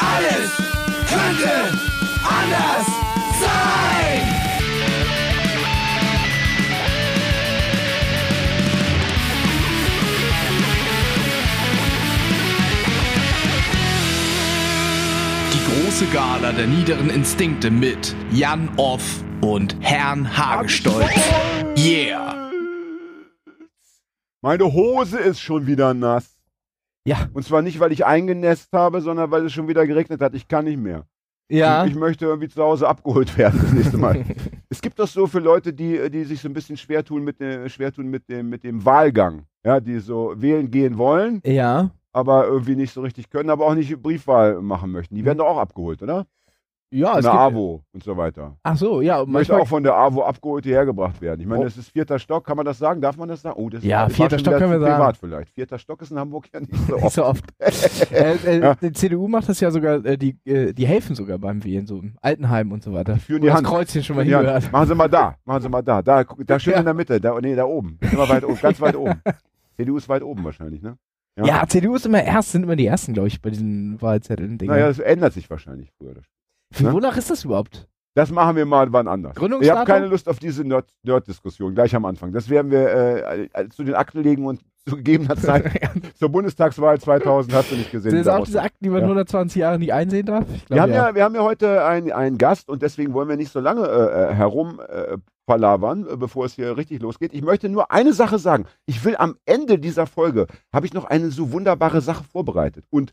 Alles könnte anders sein. Die große Gala der niederen Instinkte mit Jan Off und Herrn Hagestolz. Yeah! Meine Hose ist schon wieder nass. Ja. Und zwar nicht, weil ich eingenässt habe, sondern weil es schon wieder geregnet hat. Ich kann nicht mehr. Ja. Ich, ich möchte irgendwie zu Hause abgeholt werden das nächste Mal. es gibt doch so für Leute, die, die sich so ein bisschen schwer tun mit, dem- schwer tun mit, dem, mit dem Wahlgang. Ja, die so wählen gehen wollen, ja. aber irgendwie nicht so richtig können, aber auch nicht Briefwahl machen möchten. Die werden doch auch abgeholt, oder? Ja, es der gibt, AWO und so weiter. Ach so, ja. Möchte auch von der AWO abgeholt hierher gebracht werden. Ich meine, Oh. das ist vierter Stock, kann man das sagen? Darf man das sagen? Oh, das Ja, war vierter Stock können wir zu sagen. privat vielleicht. Vierter Stock ist in Hamburg ja nicht so nicht oft. so oft. äh, äh, Ja. Die CDU macht das ja sogar, äh, die, äh, die helfen sogar beim Wählen, so im Altenheim und so weiter. Führen Wo die das Hand. Kreuzchen schon mal Ja, hingehört. machen Sie mal da, machen Sie mal da. Da, da schön Ja. in der Mitte, da, nee, da oben. Immer weit oben, ganz weit oben. CDU ist weit oben wahrscheinlich, ne? Ja. CDU ist immer erst, sind immer die ersten, glaube ich, bei diesen Wahlzetteln. Naja, das ändert sich wahrscheinlich früher. Für ne? wonach ist das überhaupt? Das machen wir mal wann anders. Ich habe keine Lust auf diese Nerd- Nerd-Diskussion, gleich am Anfang. Das werden wir äh, äh, zu den Akten legen und zu gegebener Zeit zur Bundestagswahl 2000 hast du nicht gesehen. Sind das auch daraus. diese Akten, die man Ja. in 120 Jahren nicht einsehen darf? Ich Wir glaub, haben ja, wir haben ja heute einen, einen Gast und deswegen wollen wir nicht so lange äh, äh, herum äh, palavern, äh, bevor es hier richtig losgeht. Ich möchte nur eine Sache sagen. Ich will am Ende dieser Folge, habe ich noch eine so wunderbare Sache vorbereitet. Und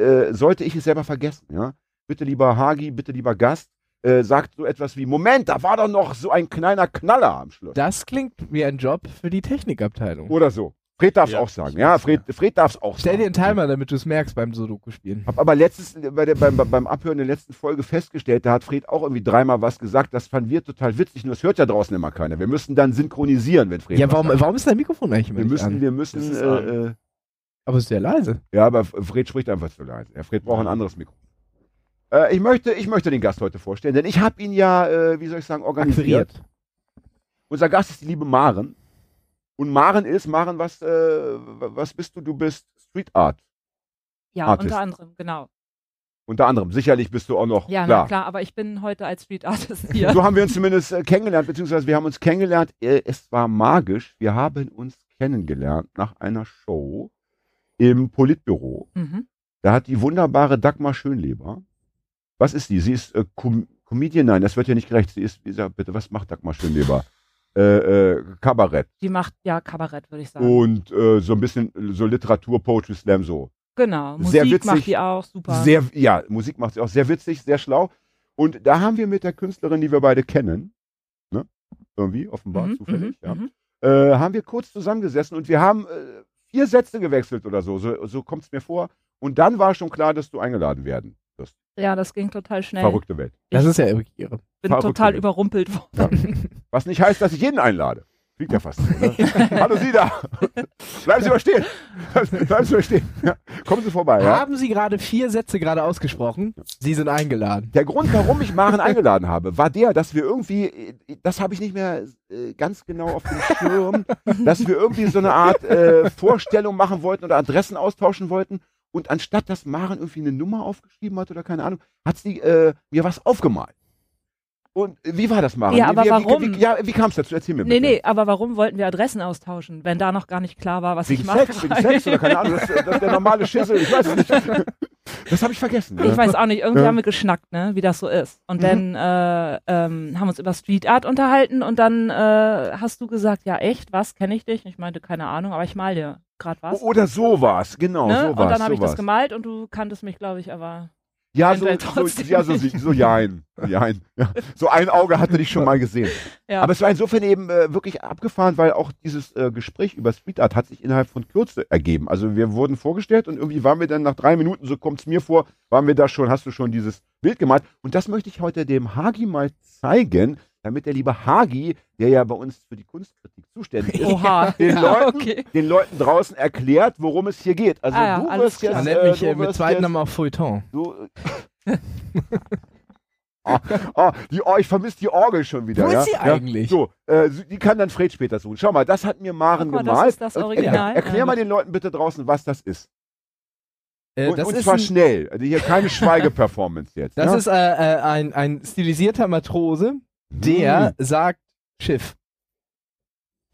äh, sollte ich es selber vergessen, ja, bitte lieber Hagi, bitte lieber Gast, äh, sagt so etwas wie, Moment, da war doch noch so ein kleiner Knaller am Schluss. Das klingt wie ein Job für die Technikabteilung. Oder so. Fred darf es Ja, auch sagen. Ja, Fred, Fred darf es auch Stell sagen. dir einen Timer, damit du es merkst beim Sudoku-Spielen. Hab aber letztens bei der, beim, beim Abhören der letzten Folge festgestellt, da hat Fred auch irgendwie dreimal was gesagt. Das fanden wir total witzig, nur es hört ja draußen immer keiner. Wir müssen dann synchronisieren, wenn Fred Ja, warum, warum ist dein Mikrofon eigentlich immer Wir nicht müssen, an? wir müssen, Das äh, äh, Aber es ist sehr leise. ja, aber Fred spricht einfach zu leise. Ja, Fred braucht ein anderes Mikro. Äh, ich, möchte, ich möchte den Gast heute vorstellen, denn ich habe ihn ja, äh, wie soll ich sagen, organisiert. Akquiriert. Unser Gast ist die liebe Maren. Und Maren ist, Maren, was, äh, was bist du? Du bist Street Art. Ja, Artist. unter anderem, genau. Unter anderem. Sicherlich bist du auch noch. Ja, klar. na klar, aber ich bin heute als Street Artist hier. So haben wir uns zumindest äh, kennengelernt, beziehungsweise wir haben uns kennengelernt. Äh, es war magisch. Wir haben uns kennengelernt nach einer Show im Politbüro. Mhm. Da hat die wunderbare Dagmar Schönleber. Was ist die? Sie ist äh, Com Comedian? Nein, das wird ja nicht gerecht. Sie ist, wie gesagt, bitte, was macht Dagmar Schönleber? Äh, äh, Kabarett. Die macht ja Kabarett, würde ich sagen. Und äh, so ein bisschen so Literatur, Poetry Slam so. genau, Musik witzig. macht die auch, super. Sehr, ja, Musik macht sie auch sehr witzig, sehr schlau. Und da haben wir mit der Künstlerin, die wir beide kennen, ne? irgendwie, offenbar, Mhm, zufällig, mhm, ja, mhm. äh, haben wir kurz zusammengesessen und wir haben äh, vier Sätze gewechselt oder so, so, so kommt es mir vor. Und dann war schon klar, dass du eingeladen werden wirst. Ja, das ging total schnell. Verrückte Welt. Das Ich ist ja irre. bin verrückte total Welt. überrumpelt worden. Was nicht heißt, dass ich jeden einlade. Klingt ja fast ne? Hallo Sie da! Bleiben Sie mal stehen! Bleiben Sie mal stehen! Ja. Kommen Sie vorbei, ja? Haben Sie gerade vier Sätze gerade ausgesprochen? Sie sind eingeladen. Der Grund, warum ich Maren eingeladen habe, war der, dass wir irgendwie, das habe ich nicht mehr äh, ganz genau auf dem Schirm, dass wir irgendwie so eine Art äh, Vorstellung machen wollten oder Adressen austauschen wollten. Und anstatt dass Maren irgendwie eine Nummer aufgeschrieben hat oder keine Ahnung, hat sie äh, mir was aufgemalt. Und äh, wie war das, Maren? Ja, wie, aber wie, warum? Wie, wie, ja, wie kam es dazu? Erzähl mir nee, bitte. nee, aber warum wollten wir Adressen austauschen, wenn da noch gar nicht klar war, was Wegen ich mache? Sex, wegen Sex oder keine Ahnung, das, das ist der normale Schissel, ich weiß es nicht. Das habe ich vergessen. Ich weiß auch nicht, irgendwie haben wir geschnackt, ne, wie das so ist. Und Mhm. dann äh, ähm, haben wir uns über Street Art unterhalten und dann äh, hast du gesagt, ja echt, was, kenne ich dich? Und ich meinte, keine Ahnung, aber ich mal dir gerade was. Oder so war's, genau, ne? so war's. und dann habe so ich das war's. gemalt und du kanntest mich, glaube ich, aber Ja, so, so, ja, so, so jein, jein. Ja. So ein Auge hatte dich schon mal gesehen. ja. Aber es war insofern eben äh, wirklich abgefahren, weil auch dieses äh, Gespräch über Street Art hat sich innerhalb von Kürze ergeben. Also wir wurden vorgestellt und irgendwie waren wir dann nach drei Minuten, so kommt es mir vor, waren wir da schon, hast du schon dieses Bild gemalt. Und das möchte ich heute dem Hagi mal zeigen, damit der liebe Hagi, der ja bei uns für die Kunstkritik zuständig ist, Oha. den, ja, Leuten, okay. den Leuten draußen erklärt, worum es hier geht. Also Ah ja, du alles wirst jetzt, Man nennt mich du äh, mit zweiten Namen auch Feuilleton. Du, oh, oh, die, oh, ich vermisse die Orgel schon wieder. Wo ja? ist sie ja? eigentlich? So, äh, die kann dann Fred später suchen. Schau mal, das hat mir Maren mal, das gemalt. ist das Original. Er, erklär Ja. mal den Leuten bitte draußen, was das ist. Äh, und, das und ist zwar schnell. Also hier keine Schweigeperformance jetzt. Das ne? ist äh, äh, ein, ein stilisierter Matrose, der Hm. sagt Schiff.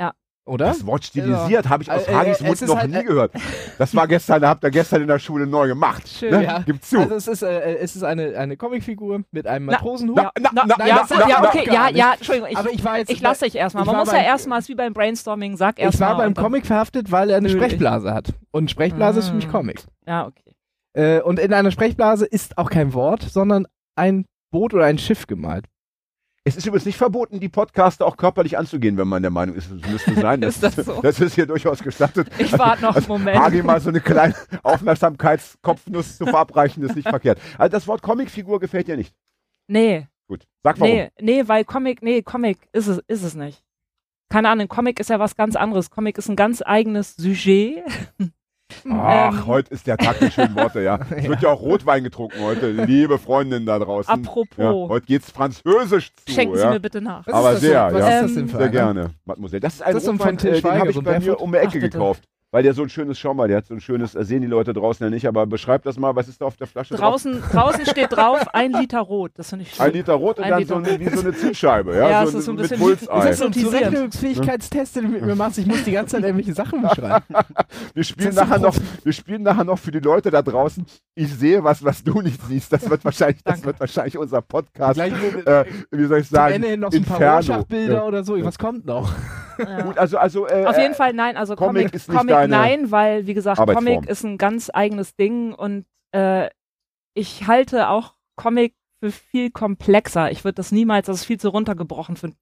Ja. Oder? Das Wort stilisiert habe ich aus Äh, äh, Hagis es Mund noch halt, nie äh, gehört. Das war gestern, habt ihr gestern in der Schule neu gemacht. Schön, ne? ja. Gib zu. Also es ist, äh, es ist eine, eine Comicfigur mit einem Matrosenhut. na, na, Na, na, ja, na, ja, okay, ja, ja, Entschuldigung, ich, aber ich war jetzt. ich lasse dich erstmal. ich Man muss ja beim- erstmal, ist wie beim Brainstorming, sag ich erstmal. war beim Comic verhaftet, weil er eine Natürlich. Sprechblase hat. Und Sprechblase ist für mich Ah. Comic. Ja, okay. Äh, und in einer Sprechblase ist auch kein Wort, sondern ein Boot oder ein Schiff gemalt. Es ist übrigens nicht verboten, die Podcaster auch körperlich anzugehen, wenn man der Meinung ist, es müsste sein. Ist das so? Das ist hier durchaus gestattet. Ich warte noch einen Moment. Hagi mal so eine kleine Aufmerksamkeitskopfnuss zu verabreichen, ist nicht verkehrt. Also das Wort Comicfigur gefällt dir nicht. Nee, Gut. Sag warum. nee, nee, weil Comic, nee, Comic ist es, ist es nicht. Keine Ahnung, Comic ist ja was ganz anderes. Comic ist ein ganz eigenes Sujet. Ach, Ähm. heute ist der Tag der schönen Worte, ja. Es wird ja auch Rotwein getrunken heute, liebe Freundinnen da draußen. Apropos, Ja, heute geht's französisch zu. schenken Sie mir bitte nach. Was Aber sehr, ja. Sehr gerne, Mademoiselle. Das ist ein Das ist so ein Rotwein, äh, den habe ich bei mir um die Ecke Ach, gekauft. Weil der so ein schönes, schau mal, der hat so ein schönes, äh, sehen die Leute draußen ja nicht, aber beschreib das mal, was ist da auf der Flasche drauf? Draußen, draußen steht drauf, ein Liter Rot. Das finde ich schön. Ein Liter Rot und Ein dann Liter so eine, wie so eine Zielscheibe, ja, Ja, so, es ist so ein mit bisschen- Bullseye. Das ist so ein Hypnotisiert. Zurechnungsfähigkeitstest, den du mit mir machst. Ich muss die ganze Zeit irgendwelche Sachen beschreiben. Wir spielen, nachher noch, wir spielen nachher noch für die Leute da draußen. Ich sehe was, was du nicht siehst. Das wird wahrscheinlich, das wird wahrscheinlich unser Podcast. Gleich Äh, wie soll ich sagen? Ende hin noch so ein paar Inferno. Rorschach-Bilder Ja. oder so. Was kommt noch? Ja. Gut, also, also, äh, Auf jeden äh, Fall nein, also Comic Comic, ist nicht Comic deine nein, weil wie gesagt. Comic ist ein ganz eigenes Ding und äh, ich halte auch Comic für viel komplexer. Ich würde das niemals, das ist viel zu runtergebrochen für ein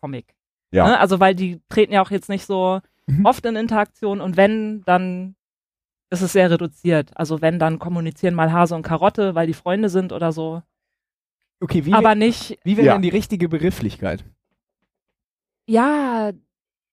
Comic. Ja. Ne? Also weil die treten ja auch jetzt nicht so Mhm. oft in Interaktion und wenn, dann ist es sehr reduziert. Also wenn, dann kommunizieren mal Hase und Karotte, weil die Freunde sind oder so. Okay, wie, Aber nicht, wie wäre Ja. denn die richtige Begrifflichkeit? ja,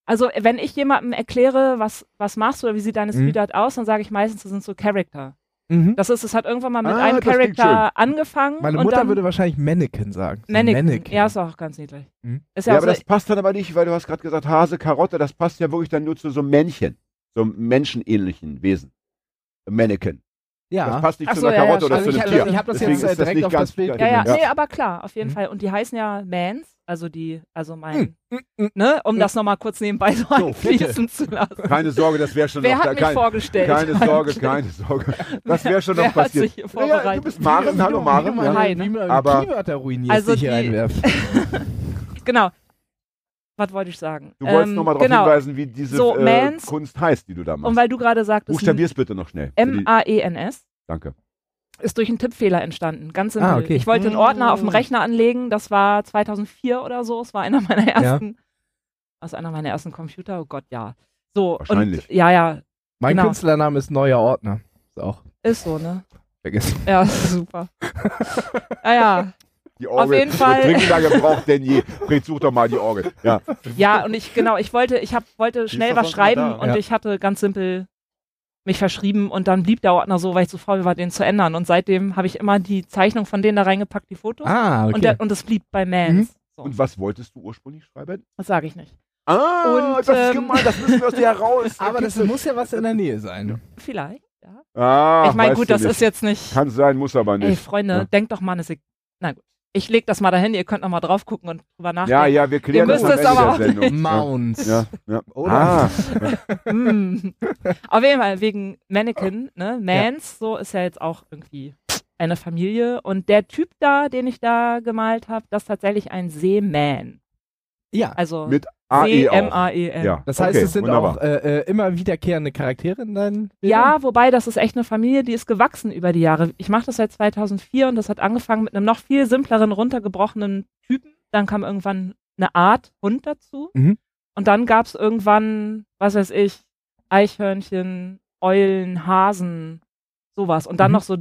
also wenn ich jemandem erkläre, was, was machst du oder wie sieht deine Mhm. Street Art aus, dann sage ich meistens, das sind so Charakter. Mhm. Das ist, es hat irgendwann mal mit Ah, einem Charakter angefangen. Meine und Mutter dann würde wahrscheinlich Mannequin sagen. Mannequin. Mannequin. Ja, ist auch ganz niedlich. Mhm. Ist ja, ja, aber das passt dann aber nicht, weil du hast gerade gesagt, Hase, Karotte, das passt ja wirklich dann nur zu so einem Männchen. So einem menschenähnlichen Wesen. Mannequin. Das ja. passt nicht Ach zu so, einer ja, Karotte ja, oder also zu ich einem hab- Tier. ich hab das Deswegen jetzt, äh, das direkt nicht auf ganz das Bild ja, ja, Ja. nee, aber klar, auf jeden Mhm. Fall. Und die heißen ja Mans, also die, also mein, Mhm, mhm. ne, um das nochmal kurz nebenbei so, einfließen zu lassen. Keine Sorge, das wäre schon Wer noch hat mich kein, vorgestellt? Keine Sorge, keine Sorge. Das wäre schon Wer noch hat passiert. sich hier Ja, du vorbereitet? bist Maren, hallo Maren. Wie Ja. man Aber- Keywörter ruinierst, Also die ich reinwerfe. Genau. Was wollte ich sagen? Du wolltest Ähm, nochmal darauf genau. hinweisen, wie diese So, äh, Mans- Kunst heißt, die du da machst. Und weil du gerade sagtest, Buchstabier's bitte noch schnell. M-A-E-N-S Danke. ist durch einen Tippfehler entstanden. Ganz simpel. Ah, okay. Ich wollte einen Ordner auf dem Mm. Rechner anlegen. Das war 2004 oder so. Es war einer meiner ersten, also einer meiner ersten Computer. Oh Gott, ja. So. Wahrscheinlich. Und, ja, ja. Mein genau. Künstlername ist Neuer Ordner. Ist auch Ist so, ne? vergessen. Ja, super. ja, ja. Die Orgel jeden wird Fall- dringender gebraucht denn je. Fred, such doch mal die Orgel. Ja. Ja, und ich, genau, ich wollte, ich hab, wollte schnell was schreiben und Ja. ich hatte ganz simpel mich verschrieben und dann blieb der Ordner so, weil ich zu faul war, den zu ändern. Und seitdem habe ich immer die Zeichnung von denen da reingepackt, die Fotos. Ah, okay. und, der, und es blieb bei Mans. Mhm. So, Und was wolltest du ursprünglich schreiben? das sage ich nicht. Ah, Und, das ist ähm, gemein, das müssen wir aus dir heraus. Aber das muss ja was in der Nähe sein. Vielleicht, ja. ah, ich meine, gut, das nicht. ist jetzt nicht. Kann sein, muss aber Ey, nicht. Freunde, Ja. denkt doch mal eine Sek Na gut. Ich leg das mal dahin, ihr könnt noch mal drauf gucken und drüber nachdenken. Ja, ja, wir klären Ihr das am müsst Ende es aber der auch Sendung. Mounts. Ja, ja. Oder? Ah, Mm. Auf jeden Fall wegen Mannequin, ne? Mans, so ist ja jetzt auch irgendwie eine Familie. Und der Typ da, den ich da gemalt habe, das ist tatsächlich ein Seeman. Ja. Also mit. C-M-A-E-N. Ja, Das heißt, okay, es sind wunderbar. auch äh, äh, immer wiederkehrende Charaktere in deinen Bildern? Ja, wobei das ist echt eine Familie, die ist gewachsen über die Jahre. Ich mache das seit 2004 und das hat angefangen mit einem noch viel simpleren, runtergebrochenen Typen. Dann kam irgendwann eine Art Hund dazu. Mhm. Und dann gab es irgendwann, was weiß ich, Eichhörnchen, Eulen, Hasen, sowas. Und dann Mhm. noch so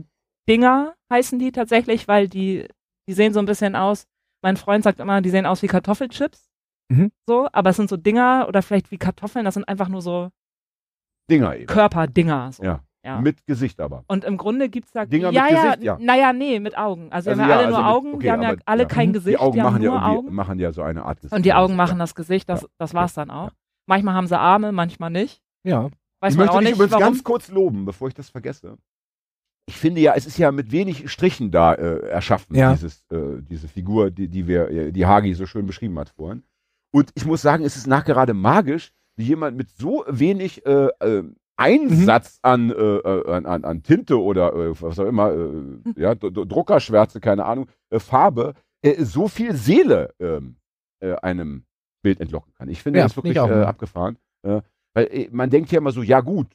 Dinger heißen die tatsächlich, weil die, die sehen so ein bisschen aus. Mein Freund sagt immer, die sehen aus wie Kartoffelchips. Mhm. So, aber es sind so Dinger oder vielleicht wie Kartoffeln, das sind einfach nur so Dinger eben. Körperdinger. So. Ja. Ja. Mit Gesicht aber. Und im Grunde gibt's da Dinger mit ja, ja, Gesicht, ja. naja, nee, mit Augen. Also, Also wir haben ja ja, alle nur also mit- Augen, okay, die haben ja aber- alle ja. kein Mhm. Gesicht, Die Augen die machen ja, nur irgendwie, Augen. machen ja so eine Art Gesicht. Und die Augen machen das Gesicht, das, Ja. das war's dann auch. Manchmal haben sie Arme, manchmal nicht. Ja. Weiß ich möchte auch dich nicht, übrigens warum. ganz kurz loben, bevor ich das vergesse. ich finde ja, es ist ja mit wenig Strichen da äh, erschaffen, Ja. dieses, äh, diese Figur, die, die wir, äh, die Hagi so schön beschrieben hat vorhin. Und ich muss sagen, es ist nachgerade magisch, wie jemand mit so wenig äh, äh, Einsatz an, äh, äh, an, an, an Tinte oder äh, was auch immer, äh, ja, D D Druckerschwärze, keine Ahnung, äh, Farbe, äh, so viel Seele ähm, äh, einem Bild entlocken kann. Ich finde Ja, das wirklich äh, ja. abgefahren. Äh, weil äh, man denkt ja immer so, ja gut,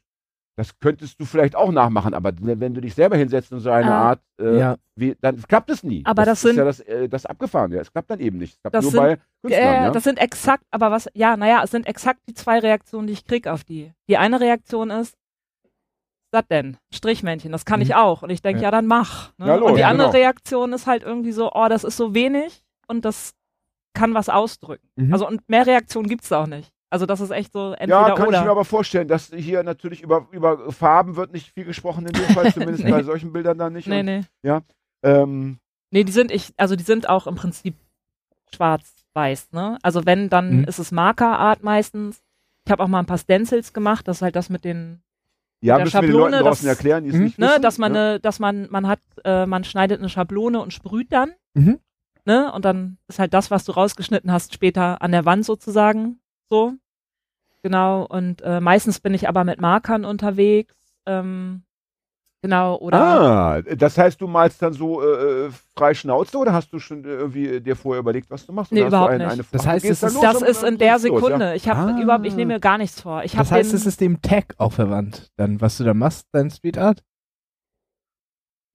das könntest du vielleicht auch nachmachen, aber wenn du dich selber hinsetzt und so eine Ah, Art, äh, ja. wie, dann klappt es nie. Aber das ist sind- ja das, äh, das abgefahren. Ja. Es klappt dann eben nicht. Es klappt Das nur sind- bei Künstlern. Äh, ja? Das sind exakt, aber was, ja, naja, es sind exakt die zwei Reaktionen, die ich krieg auf die. Die eine Reaktion ist, was das denn? Strichmännchen, das kann Mhm. ich auch. Und ich denke, Ja. ja. dann mach. Ne? Ja, los, und die ja, andere genau. Reaktion ist halt irgendwie so, oh, das ist so wenig und das kann was ausdrücken. Mhm. Also und mehr Reaktionen gibt's da auch nicht. Also das ist echt so entweder ja, kann oder. ich mir aber vorstellen, dass hier natürlich über, über Farben wird nicht viel gesprochen in dem Fall, zumindest Nee. bei solchen Bildern dann nicht. nee, Und, nee. Ähm, Nee, die sind ich, also die sind auch im Prinzip schwarz-weiß, ne? Also wenn, dann Mhm. ist es Markerart meistens. Ich habe auch mal ein paar Stencils gemacht, das ist halt das mit den ja, der müssen wir den Schablone, Leuten draußen das- erklären, die es Mhm. nicht ne, wissen. dass man ne, dass man man hat äh, man schneidet eine Schablone und sprüht dann, Mhm. ne, und dann ist halt das, was du rausgeschnitten hast, später an der Wand sozusagen, so. Genau und äh, meistens bin ich aber mit Markern unterwegs, ähm, genau oder Ah, das heißt, du malst dann so äh, frei Schnauze oder hast du schon irgendwie dir vorher überlegt, was du machst? Nee, Oder hast überhaupt du eine, nicht. Eine Das heißt, es ist- das ist in der geht's los, Sekunde. ja? Ich habe Ah. überhaupt, ich nehme mir gar nichts vor. Ich habe Das heißt, den es ist dem Tag auch verwandt, dann, was du da machst, dein Street Art?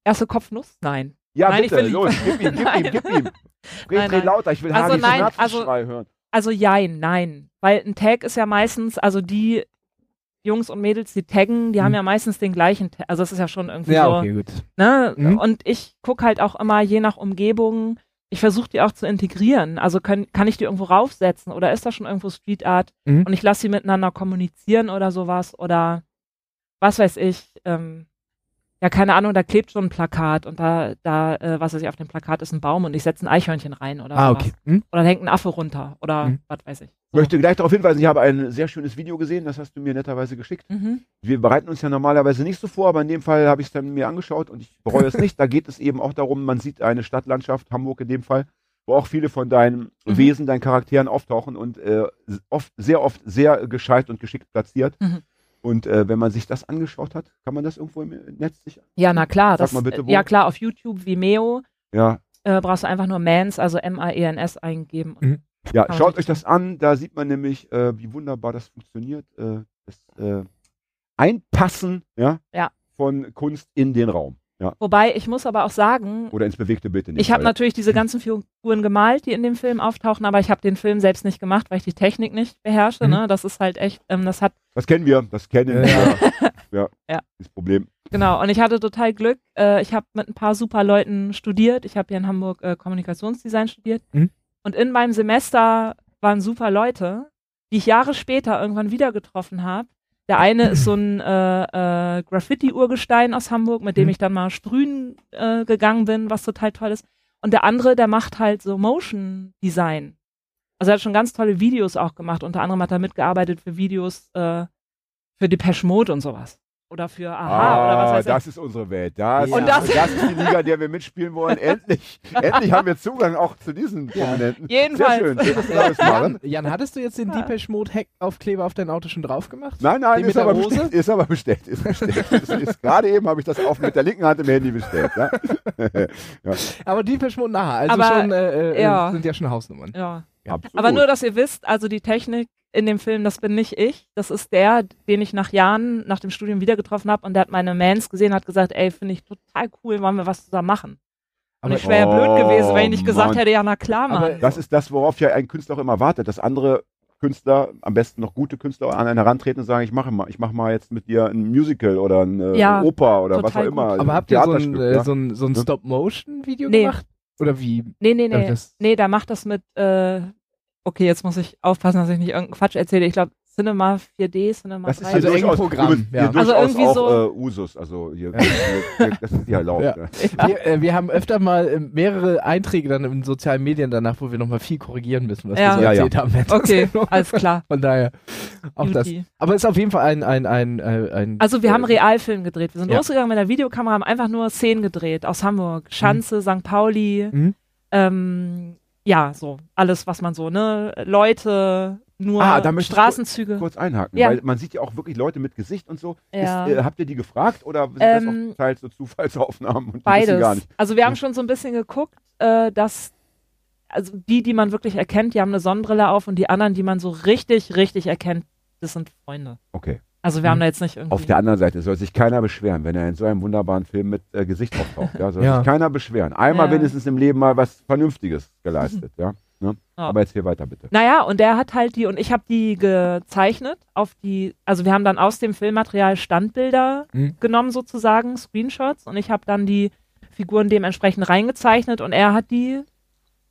erste Kopfnuss? Nein. Ja, Nein, ich bitte, will- los, gib ihm, gib ihm, Nein. gib ihm. Red, Nein, red nein. lauter, ich will Also nein, Herzensschrei hören. Also jein, nein. Weil ein Tag ist ja meistens, also die Jungs und Mädels, die taggen, die Mhm. haben ja meistens den gleichen Tag. Also das ist ja schon irgendwie Ja, so. okay, gut. Ne? Mhm. Und ich gucke halt auch immer je nach Umgebung, ich versuche die auch zu integrieren. Also können, kann ich die irgendwo raufsetzen oder ist da schon irgendwo Street Art Mhm. und ich lasse sie miteinander kommunizieren oder sowas oder was weiß ich. Ähm, ja, keine Ahnung, da klebt schon ein Plakat und da, da, äh, was weiß ich, auf dem Plakat ist ein Baum und ich setze ein Eichhörnchen rein oder Ah, okay. Hm? Oder hängt ein Affe runter oder Mhm. was weiß ich. Ich möchte gleich darauf hinweisen, ich habe ein sehr schönes Video gesehen, das hast du mir netterweise geschickt. Mhm. Wir bereiten uns ja normalerweise nicht so vor, aber in dem Fall habe ich es dann mir angeschaut und ich bereue es nicht. Da geht es eben auch darum, man sieht eine Stadtlandschaft, Hamburg in dem Fall, wo auch viele von deinen Mhm. Wesen, deinen Charakteren auftauchen und äh, oft, sehr oft sehr gescheit und geschickt platziert. Mhm. Und äh, wenn man sich das angeschaut hat, kann man das irgendwo im Netz sich. Ja, na klar. Sag Das, mal bitte, wo. Ja, klar, auf YouTube, Vimeo, Ja, äh, brauchst du einfach nur Mans, also M-A-E-N-S eingeben. Mhm. ja schaut euch das an, da sieht man nämlich, äh, wie wunderbar das funktioniert. Äh, das äh, Einpassen ja, Ja. von Kunst in den Raum. Ja. Wobei, ich muss aber auch sagen, Oder ins bewegte Bild in ich habe natürlich diese ganzen Figuren gemalt, die in dem Film auftauchen, aber ich habe den Film selbst nicht gemacht, weil ich die Technik nicht beherrsche. Mhm. Ne? Das ist halt echt, ähm, das hat, Das kennen wir, das kennen Ja. wir. ja, Ja. das Problem. genau. Und ich hatte total Glück. Äh, ich habe mit ein paar super Leuten studiert. Ich habe hier in Hamburg äh, Kommunikationsdesign studiert. Mhm. Und in meinem Semester waren super Leute, die ich Jahre später irgendwann wieder getroffen habe. Der eine ist so ein äh, äh, Graffiti-Urgestein aus Hamburg, mit dem Mhm. ich dann mal sprühen äh, gegangen bin, was total toll ist. Und der andere, der macht halt so Motion Design. Also er hat schon ganz tolle Videos auch gemacht. Unter anderem hat er mitgearbeitet für Videos äh, für Depeche Mode und sowas. Oder für Aha oder was weiß ich. Ah, das ist unsere Welt. Das, Und das- ist die Liga, in der wir mitspielen wollen. Endlich, endlich haben wir Zugang auch zu diesen Ja. Prominenten. Jedenfalls. Sehr schön. Schön, dass du das machen. Jan, Jan, hattest du jetzt den Depeche Mode Hack-Aufkleber auf dein Auto schon drauf gemacht? Nein, nein, ist aber, bestellt, ist aber bestellt. Ist bestellt. ist, ist, gerade eben habe ich das auf mit der linken Hand im Handy bestellt. Ja? Aber Depeche Mode nachher, also Aber, schon, äh, äh, ja. sind ja schon Hausnummern. Ja. Absolut. Aber nur, dass ihr wisst, also die Technik in dem Film, das bin nicht ich. Das ist der, den ich nach Jahren, nach dem Studium wieder getroffen habe und der hat meine Mans gesehen, hat gesagt, ey, finde ich total cool, wollen wir was zusammen machen. Und Aber- ich wäre ja Oh, blöd gewesen, wenn ich nicht gesagt Mann. hätte, ja, na klar, Mann. Aber- das ist das, worauf ja ein Künstler auch immer wartet, dass andere Künstler, am besten noch gute Künstler, an einen herantreten und sagen, ich mache mal, ich mache mal jetzt mit dir ein Musical oder ein äh, Ja, Oper oder was auch total immer. gut. Aber habt ihr so ein, äh, ja? so ein, so ein. Stop-Motion-Video Nee. gemacht? Oder wie? nee, nee, ich nee. das- Nee, der macht das mit, äh, okay, jetzt muss ich aufpassen, dass ich nicht irgendeinen Quatsch erzähle. Ich glaube, Cinema 4D, Cinema Das ist 3D. hier Also eng durchaus, Programm, übrigens- ja. hier Also durchaus irgendwie auch so- äh, Usus. Also hier, hier, das ist ja erlaubt. Ja. ne? Wir, äh, wir haben öfter mal äh, mehrere Einträge dann in sozialen Medien danach, wo wir nochmal viel korrigieren müssen, was Ja. wir so Ja, ja. erzählt haben. Okay, alles klar. Von daher auch das. Aber es ist auf jeden Fall ein, ein, ein, ein, ein Also wir haben äh, Realfilm gedreht. Wir sind Ja. losgegangen mit der Videokamera, haben einfach nur Szenen gedreht aus Hamburg. Schanze, St. Pauli, Mhm. ähm, ja, so alles, was man so, ne? Leute, nur Ah, da möchte ich Straßenzüge. kurz einhaken, Ja. weil man sieht ja auch wirklich Leute mit Gesicht und so. Ja. Ist, äh, habt ihr die gefragt oder sind Ähm, das auch teils so Zufallsaufnahmen und Beides. gar nicht? Also wir haben schon so ein bisschen geguckt, äh, dass also die, die man wirklich erkennt, die haben eine Sonnenbrille auf und die anderen, die man so richtig, richtig erkennt, das sind Freunde. Okay. Also wir Mhm. haben da jetzt nicht irgendwie. Auf der anderen Seite soll sich keiner beschweren, wenn er in so einem wunderbaren Film mit äh, Gesicht auftaucht. Ja, soll Ja. sich keiner beschweren. Einmal Ja. wenigstens im Leben mal was Vernünftiges geleistet. Ja? Ne? Ja. Aber jetzt hier weiter bitte. Naja, und der hat halt die, und ich habe die gezeichnet auf die, also wir haben dann aus dem Filmmaterial Standbilder Mhm. genommen sozusagen, Screenshots, und ich habe dann die Figuren dementsprechend reingezeichnet und er hat die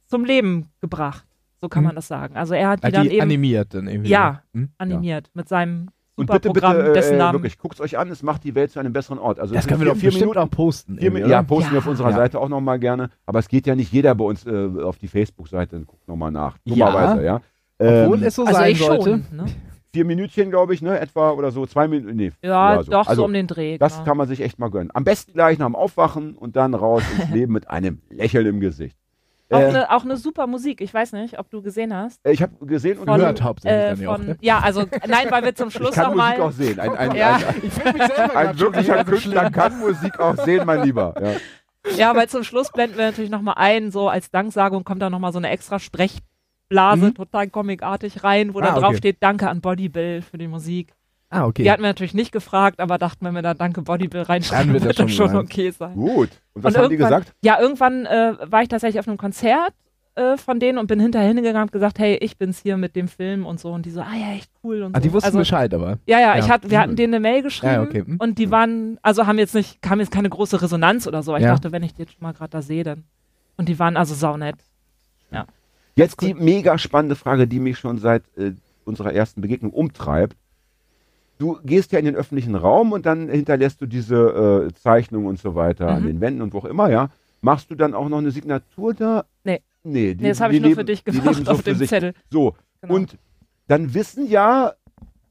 zum Leben gebracht. So kann Mhm. man das sagen. Also er hat die hat dann die eben animiert dann irgendwie. Ja. Hm? animiert mit seinem Und super bitte, Programm, bitte, dessen äh, Namen. wirklich, guckt es euch an, es macht die Welt zu einem besseren Ort. Also Das können wir doch vier Minuten, auch posten. Vier, ja, posten wir Ja. auf unserer Ja. Seite auch nochmal gerne. Aber es geht ja nicht jeder bei uns äh, auf die Facebook-Seite und guckt nochmal nach. Dummerweise, ja. Obwohl Ähm, es so also sein ich sollte. schon. Ne? vier Minütchen, glaube ich, ne, etwa oder so, zwei Minuten, nee. Ja, so. doch, Also, so um den Dreh. Das genau. kann man sich echt mal gönnen. Am besten gleich nach dem Aufwachen und dann raus ins Leben mit einem Lächeln im Gesicht. Auch, Äh, eine, auch eine super Musik. Ich weiß nicht, ob du gesehen hast. ich habe gesehen und Von- Hört hauptsächlich Äh, ja auch, von, ne? ja, also nein, weil wir zum ich Schluss kann Musik nochmal. auch sehen. Ein, ein, Ja. ein, Ich ein, ein wirklicher Künstler kann Musik auch sehen, mein Lieber. Ja. Ja, weil zum Schluss blenden wir natürlich nochmal ein, so als Danksagung kommt da nochmal so eine extra Sprechblase, Mhm. total comicartig rein, wo Ah, dann drauf okay. steht, danke an Bodybill für die Musik. Ah, okay. Die hatten wir natürlich nicht gefragt, aber dachten, wenn wir da danke Bodybill reinschreiben, Dann wird das schon schon okay sein. Gut. Und was Und haben die gesagt? Ja, irgendwann äh, war ich tatsächlich auf einem Konzert äh, von denen und bin hinterher hingegangen und gesagt, hey, ich bin's hier mit dem Film und so. Und die so, ah ja, echt cool und Ah, so. die wussten also, Bescheid, aber. Ja, ja, Ja. Ich hat, wir hatten denen eine Mail geschrieben Ja, okay. Hm. und die waren, also haben jetzt nicht, kam jetzt keine große Resonanz oder so. Ich Ja. dachte, wenn ich die jetzt mal gerade da sehe, dann. Und die waren also saunett. Jetzt die mega spannende Frage, die mich schon seit äh, unserer ersten Begegnung umtreibt. Du gehst ja in den öffentlichen Raum und dann hinterlässt du diese äh, Zeichnungen und so weiter an Mhm. den Wänden und wo auch immer, ja. Machst du dann auch noch eine Signatur da? Nee. Nee, die, Nee, das habe ich nur leben, für dich gemacht so auf dem sich. Zettel. So. Genau. Und dann wissen ja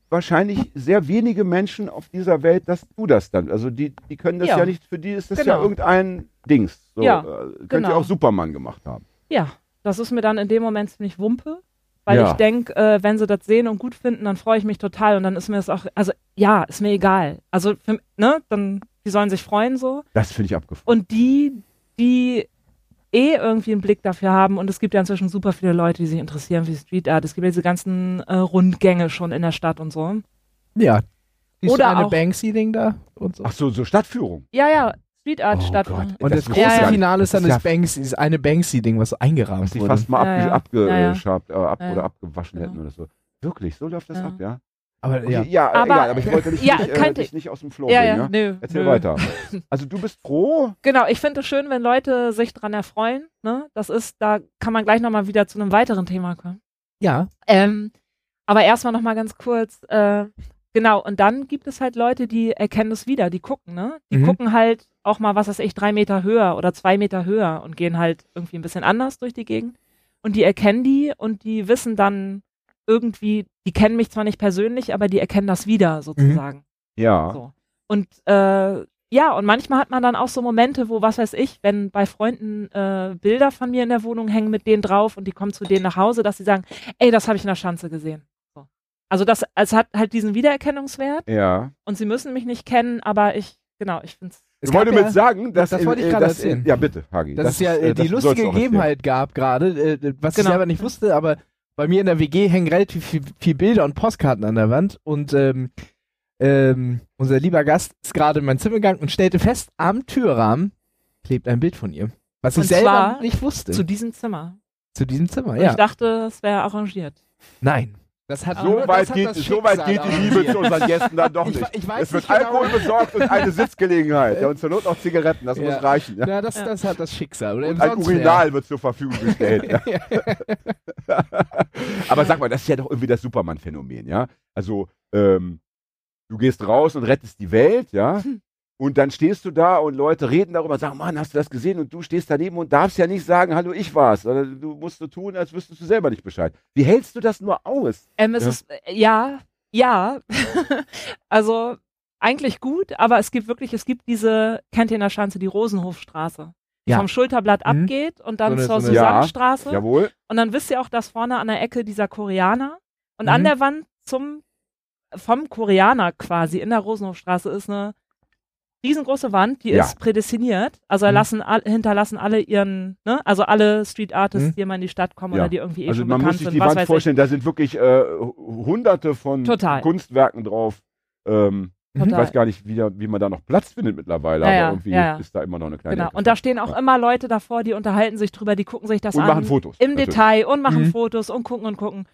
wahrscheinlich sehr wenige Menschen auf dieser Welt, dass du das dann. Also die, die können das ja, Ja. nicht, für die ist das ja Genau. irgendein Dings. So, Ja, äh, könnte genau. ja auch Superman gemacht haben. Ja, das ist mir dann in dem Moment ziemlich Wumpe, weil Ja. ich denke, äh, wenn sie das sehen und gut finden, dann freue ich mich total und dann ist mir das auch, also ja, ist mir egal. Also, für, ne, dann, die sollen sich freuen so. Das finde ich abgefahren. Und die, die eh irgendwie einen Blick dafür haben und es gibt ja inzwischen super viele Leute, die sich interessieren für Street Art. Es gibt ja diese ganzen äh, Rundgänge schon in der Stadt und so. Ja. Siehst Oder eine Banksy-Ding da und so. Ach so, so Stadtführung. Ja, ja, Street Art Oh Stadt. Gott. und das das, große nicht. Finale ist dann Das das, ist ja- Banksy, ist eine Banksy-Ding, was so eingerahmt Die wurde. fast mal Ja, abge ja. Ja, ja. abgeschabt, äh, ab, Ja, ja. oder abgewaschen hätten oder so. Wirklich, so läuft das Ja. ab, ja? Aber Okay, ja. ja, Aber- egal, aber ich wollte dich, Ja, nicht, äh, dich nicht aus dem Flow Ja, bringen, ja, ja? nö. Erzähl nö. weiter. Also du bist froh? Genau, ich finde es schön, wenn Leute sich dran erfreuen. Ne? Das ist, da kann man gleich nochmal wieder zu einem weiteren Thema kommen. Ja. Ähm, aber erstmal nochmal ganz kurz, äh, genau, und dann gibt es halt Leute, die erkennen es wieder, die gucken, ne? Die Mhm. gucken halt auch mal, was weiß ich, drei Meter höher oder zwei Meter höher und gehen halt irgendwie ein bisschen anders durch die Gegend. Und die erkennen die und die wissen dann irgendwie, die kennen mich zwar nicht persönlich, aber die erkennen das wieder sozusagen. Ja. So. Und äh, ja, und manchmal hat man dann auch so Momente, wo, was weiß ich, wenn bei Freunden äh, Bilder von mir in der Wohnung hängen mit denen drauf und die kommen zu denen nach Hause, dass sie sagen, ey, das habe ich in der Schanze gesehen. So. Also das, es hat halt diesen Wiedererkennungswert Ja. und sie müssen mich nicht kennen, aber ich, genau, ich finde es. Ich wollte mit sagen, dass das wollte ich äh, gerade erzählen. Ja, bitte, Hagi. dass es ja ist, äh, äh, die das lustige. Gegebenheit gab gerade, äh, was Genau. ich selber nicht wusste, aber bei mir in der WG hängen relativ viel, viel Bilder und Postkarten an der Wand und ähm, ähm, unser lieber Gast ist gerade in mein Zimmer gegangen und stellte fest, am Türrahmen klebt ein Bild von ihr. Was ich Und selber zwar nicht wusste. Zu diesem Zimmer. Zu diesem Zimmer, Und ja. ich dachte, es wäre arrangiert. Nein. Das hat So das weit, hat geht, das so weit geht die Liebe zu unseren Gästen dann doch Ich, nicht. ich weiß Es wird genau- Alkohol besorgt und eine Sitzgelegenheit. Ja, und zur Not noch Zigaretten, das Ja. muss reichen. Ja. Ja, das, das hat das Schicksal. Oder Und ein. Urinal wird zur Verfügung gestellt. Aber sag mal, das ist ja doch irgendwie das Superman-Phänomen, ja? Also, ähm, du gehst raus und rettest die Welt, ja? Und dann stehst du da und Leute reden darüber sagen, Mann, hast du das gesehen? Und du stehst daneben und darfst ja nicht sagen, hallo, ich war's. Sondern du musst so tun, als wüsstest du selber nicht Bescheid. Wie hältst du das nur aus? Ähm, es Ja. ist, äh, ja, ja. also eigentlich gut, aber es gibt wirklich, es gibt diese, kennt ihr in der Schanze, die Rosenhofstraße. Die Ja. vom Schulterblatt Mhm. abgeht und dann So eine- zur so eine- Ja, Susannenstraße. Jawohl. Und dann wisst ihr auch, dass vorne an der Ecke dieser Koreaner und Mhm. an der Wand zum, vom Koreaner quasi in der Rosenhofstraße ist eine riesengroße Wand, die Ja. ist prädestiniert. Also Mhm. lassen, all, hinterlassen alle ihren, ne, also alle Street Artists, Mhm. die immer in die Stadt kommen Ja. oder die irgendwie eh Also schon man bekannt muss sich die Wand vorstellen, da sind wirklich äh, hunderte von Total. Kunstwerken drauf. Ähm, ich. ich Total. weiß gar nicht, wie, wie man da noch Platz findet mittlerweile, Ja, aber irgendwie ja, ja. ist da immer noch eine kleine Genau. Ecke Und da stehen auch immer Leute davor, die unterhalten sich drüber, die gucken sich das und an. machen Fotos. Im natürlich. Detail und machen Mhm. Fotos und gucken und gucken.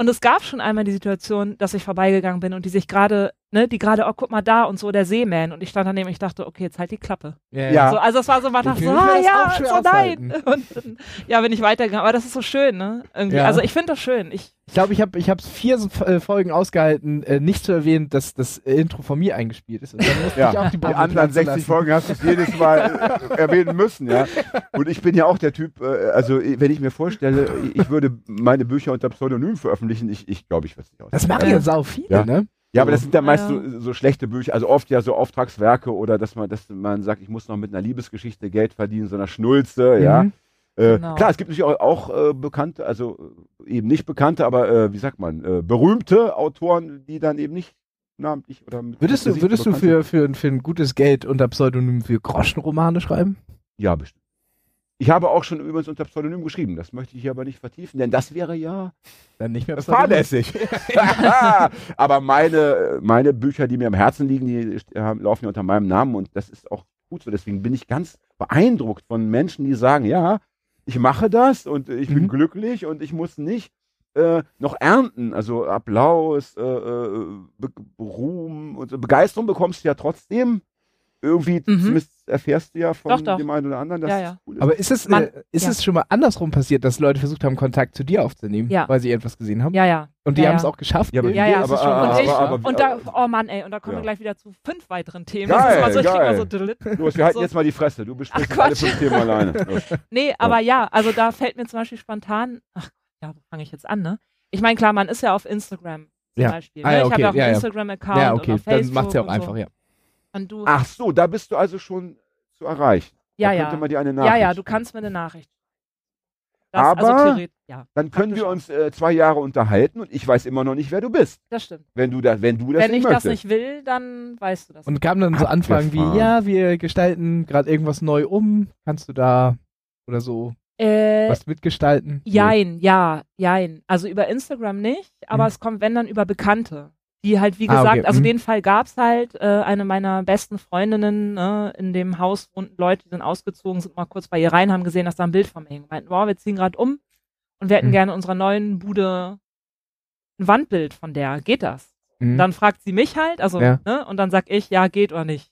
Und es gab schon einmal die Situation, dass ich vorbeigegangen bin und die sich gerade, ne, die gerade, oh, guck mal da und so, der Seeman. Und ich stand daneben und ich dachte, okay, jetzt halt die Klappe. Ja, Ja. So, also es war so, man dachte Ich so, ah ja, so nein. Und dann, ja, bin ich weitergegangen. Aber das ist so schön, ne? Irgendwie. Ja. Also ich finde das schön. Ich, Ich glaube, ich habe ich hab vier so, äh, Folgen ausgehalten, äh, nicht zu erwähnen, dass das äh, Intro von mir eingespielt ist. Und dann musste Ja, ich auch die, die anderen platzen 60 lassen. Folgen hast du es jedes Mal äh, erwähnen müssen, ja. Und ich bin ja auch der Typ, äh, also wenn ich mir vorstelle, ich würde meine Bücher unter Pseudonym veröffentlichen, ich, ich glaube, ich würde es nicht aus. Das machen ja sau viele, Ja. ne? Ja, aber das sind ja meist Ja. so, so schlechte Bücher, also oft ja so Auftragswerke oder dass man, dass man sagt, ich muss noch mit einer Liebesgeschichte Geld verdienen, so einer Schnulze, ja. Mhm. Äh, Genau. Klar, es gibt natürlich auch, auch äh, bekannte, also äh, eben nicht bekannte, aber äh, wie sagt man, äh, berühmte Autoren, die dann eben nicht namentlich oder mit Würdest du, würdest du für, für, für ein gutes Geld unter Pseudonym für Groschenromane schreiben? Ja, bestimmt. Ich habe auch schon übrigens unter Pseudonym geschrieben, das möchte ich hier aber nicht vertiefen, denn das wäre ja Dann nicht mehr fahrlässig. aber meine, meine Bücher, die mir am Herzen liegen, die äh, laufen ja unter meinem Namen und das ist auch gut so. Deswegen bin ich ganz beeindruckt von Menschen, die sagen, ja, ich mache das und ich bin Mhm. glücklich und ich muss nicht äh, noch ernten. Also Applaus, äh, äh, Be Ruhm und so. Begeisterung bekommst du ja trotzdem. Irgendwie, Mhm. zumindest erfährst du ja von Doch, doch. dem einen oder anderen, dass Ja, es ja. cool ist. Aber ist es, Man- äh, ist ja. es schon mal andersrum passiert, dass Leute versucht haben, Kontakt zu dir aufzunehmen, Ja. weil sie etwas gesehen haben? ja, ja. Und die ja, haben es ja. auch geschafft? Ja, aber- Ja, ja, das es ist schon aber- Und, ich, aber- aber- und da, oh Mann, ey, und da kommen Ja. wir gleich wieder zu fünf weiteren Themen. Geil, das ist immer so, geil. so. Los, wir halten So. jetzt mal die Fresse. Du besprichst Ach, jetzt alle fünf Themen alleine. Nee, aber ja, also da fällt mir zum Beispiel spontan, ach ja, wo fange ich jetzt an, ne? Ich meine, klar, man ist ja auf Instagram zum Ja. Beispiel. Ah, Ne? Ich habe ja auch ja, einen ja. Instagram-Account ja, und okay, dann Facebook macht's ja auch einfach, so. ja. Und du, Ach so, da bist du also schon zu erreichen. ja, da ja. könnte man dir eine Ja, Nachricht ja, du schicken. kannst mir eine Nachricht. Das, Aber- also theoretisch, ja, Dann können wir uns äh, zwei Jahre unterhalten und ich weiß immer noch nicht, wer du bist. das stimmt. Wenn du, da, wenn du das Wenn nicht ich das möchtest. nicht will, dann weißt du das. Und kamen dann so Anfragen wie, ja, wir gestalten gerade irgendwas neu um, kannst du da oder so äh, was mitgestalten? jein, ja, jein. Also über Instagram nicht, aber Mhm. es kommt, wenn dann über Bekannte. Die halt, wie Ah, gesagt, okay, also mhm. den Fall gab's halt, äh, eine meiner besten Freundinnen, ne, in dem Haus wohnten Leute, die sind ausgezogen, sind mal kurz bei ihr rein, haben gesehen, dass da ein Bild von mir hing. Meinten, wow, wir ziehen gerade um und wir hätten Mhm. gerne unserer neuen Bude ein Wandbild von der. Geht das? Mhm. Dann fragt sie mich halt, also, Ja. ne, und dann sag ich, ja, geht oder nicht.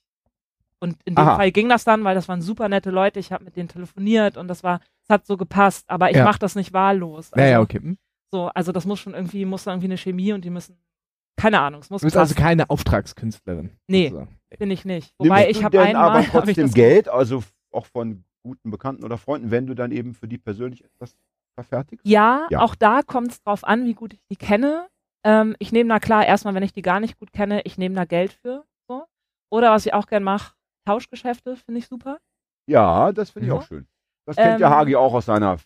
Und in dem Aha. Fall ging das dann, weil das waren super nette Leute, ich habe mit denen telefoniert und das war, es hat so gepasst, aber ich Ja. mach das nicht wahllos. Also, ja, ja, okay. Hm. so, also das muss schon irgendwie, muss da irgendwie eine Chemie und die müssen, keine Ahnung, es muss Du bist also passen. keine Auftragskünstlerin. Nee. sozusagen. bin ich nicht. Wobei Nimmst ich habe einmal, aber trotzdem das Geld, also auch von guten Bekannten oder Freunden, wenn du dann eben für die persönlich etwas verfertigst? Ja, Ja. auch da kommt es drauf an, wie gut ich die kenne. Ähm, ich nehme da klar, erstmal, wenn ich die gar nicht gut kenne, ich nehme da Geld für. So. Oder was ich auch gern mache, Tauschgeschäfte, finde ich super. Ja, das finde ich Mhm. auch schön. Das kennt ja Ähm, Hagi auch aus seiner Ja,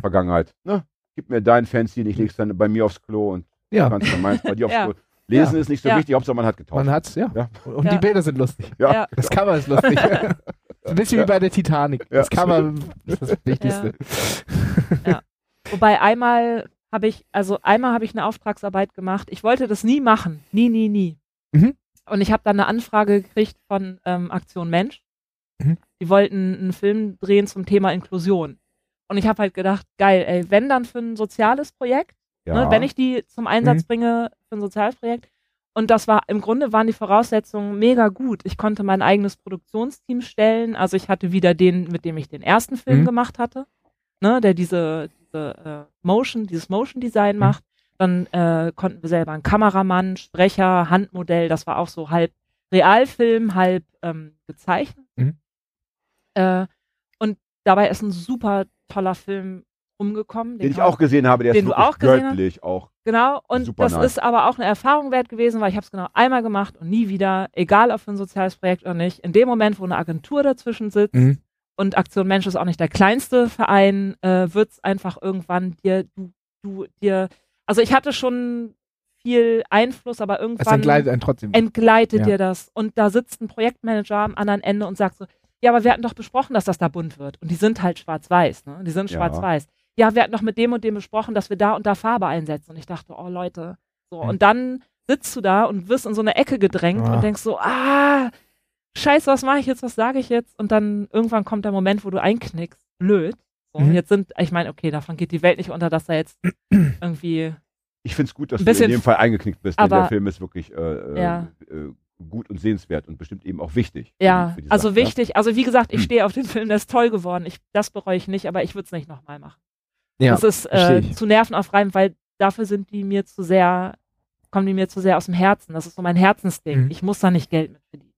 Fanzine-Vergangenheit. Ne? Gib mir dein Fanzine, ich leg's dann bei mir aufs Klo und ja. dann meins bei dir aufs Ja. Lesen ist nicht so Ja. wichtig, Hauptsache man hat getauscht. Man hat's, ja. Ja. Und Ja. die Bilder sind lustig. Ja. Ja. Das Cover ist lustig. Ein bisschen Ja. wie bei der Titanic. Ja. Das Cover ist das Wichtigste. Wobei einmal habe ich, also einmal habe ich eine Auftragsarbeit gemacht. Ich wollte das nie machen. Nie, nie, nie. Mhm. Und ich habe dann eine Anfrage gekriegt von ähm, Aktion Mensch. Mhm. Die wollten einen Film drehen zum Thema Inklusion. Und ich habe halt gedacht, geil, ey, wenn dann für ein soziales Projekt, Ja. ne, wenn ich die zum Einsatz Mhm. bringe für ein soziales Projekt. Und das war, im Grunde waren die Voraussetzungen mega gut. Ich konnte mein eigenes Produktionsteam stellen. Also ich hatte wieder den, mit dem ich den ersten Film Mhm. gemacht hatte, ne, der diese, diese äh, Motion, dieses Motion Design Mhm. macht. Dann äh, konnten wir selber einen Kameramann, Sprecher, Handmodell, das war auch so halb Realfilm, halb ähm, gezeichnet. Mhm. Äh, und dabei ist ein super toller Film umgekommen. Den ich kann- auch gesehen habe, der den ist du wirklich auch gesehen hast? göttlich auch. Genau, und Super das nice. ist aber auch eine Erfahrung wert gewesen, weil ich habe es genau einmal gemacht und nie wieder, egal ob für ein soziales Projekt oder nicht. In dem Moment, wo eine Agentur dazwischen sitzt Mhm. und Aktion Mensch ist auch nicht der kleinste Verein, äh, wird es einfach irgendwann dir, du, du, dir, also ich hatte schon viel Einfluss, aber Es irgendwann entgleitet einen trotzdem. entgleitet Ja. dir das. Und da sitzt ein Projektmanager am anderen Ende und sagt so, ja, aber wir hatten doch besprochen, dass das da bunt wird. Und die sind halt schwarz-weiß, ne? Die sind Ja. schwarz-weiß. Ja, wir hatten doch mit dem und dem besprochen, dass wir da und da Farbe einsetzen. Und ich dachte, oh Leute, so. Hm. Und dann sitzt du da und wirst in so eine Ecke gedrängt Ah. und denkst so, ah, scheiße, was mache ich jetzt, was sage ich jetzt? Und dann irgendwann kommt der Moment, wo du einknickst. Blöd. So, Mhm. und jetzt sind, ich meine, okay, davon geht die Welt nicht unter, dass da jetzt irgendwie Ich finde es gut, dass du in dem Fall eingeknickt bist, denn aber- der Film ist wirklich äh, äh, Ja. äh, gut und sehenswert und bestimmt eben auch wichtig. Ja, also Sache, ne? wichtig. Also wie gesagt, ich stehe auf den Film, der ist toll geworden. Ich, das bereue ich nicht, aber ich würde es nicht nochmal machen. Ja. das ist äh, zu nervenaufreibend, weil dafür sind die mir zu sehr, kommen die mir zu sehr aus dem Herzen. Das ist so mein Herzensding. Mhm. Ich muss da nicht Geld mit verdienen.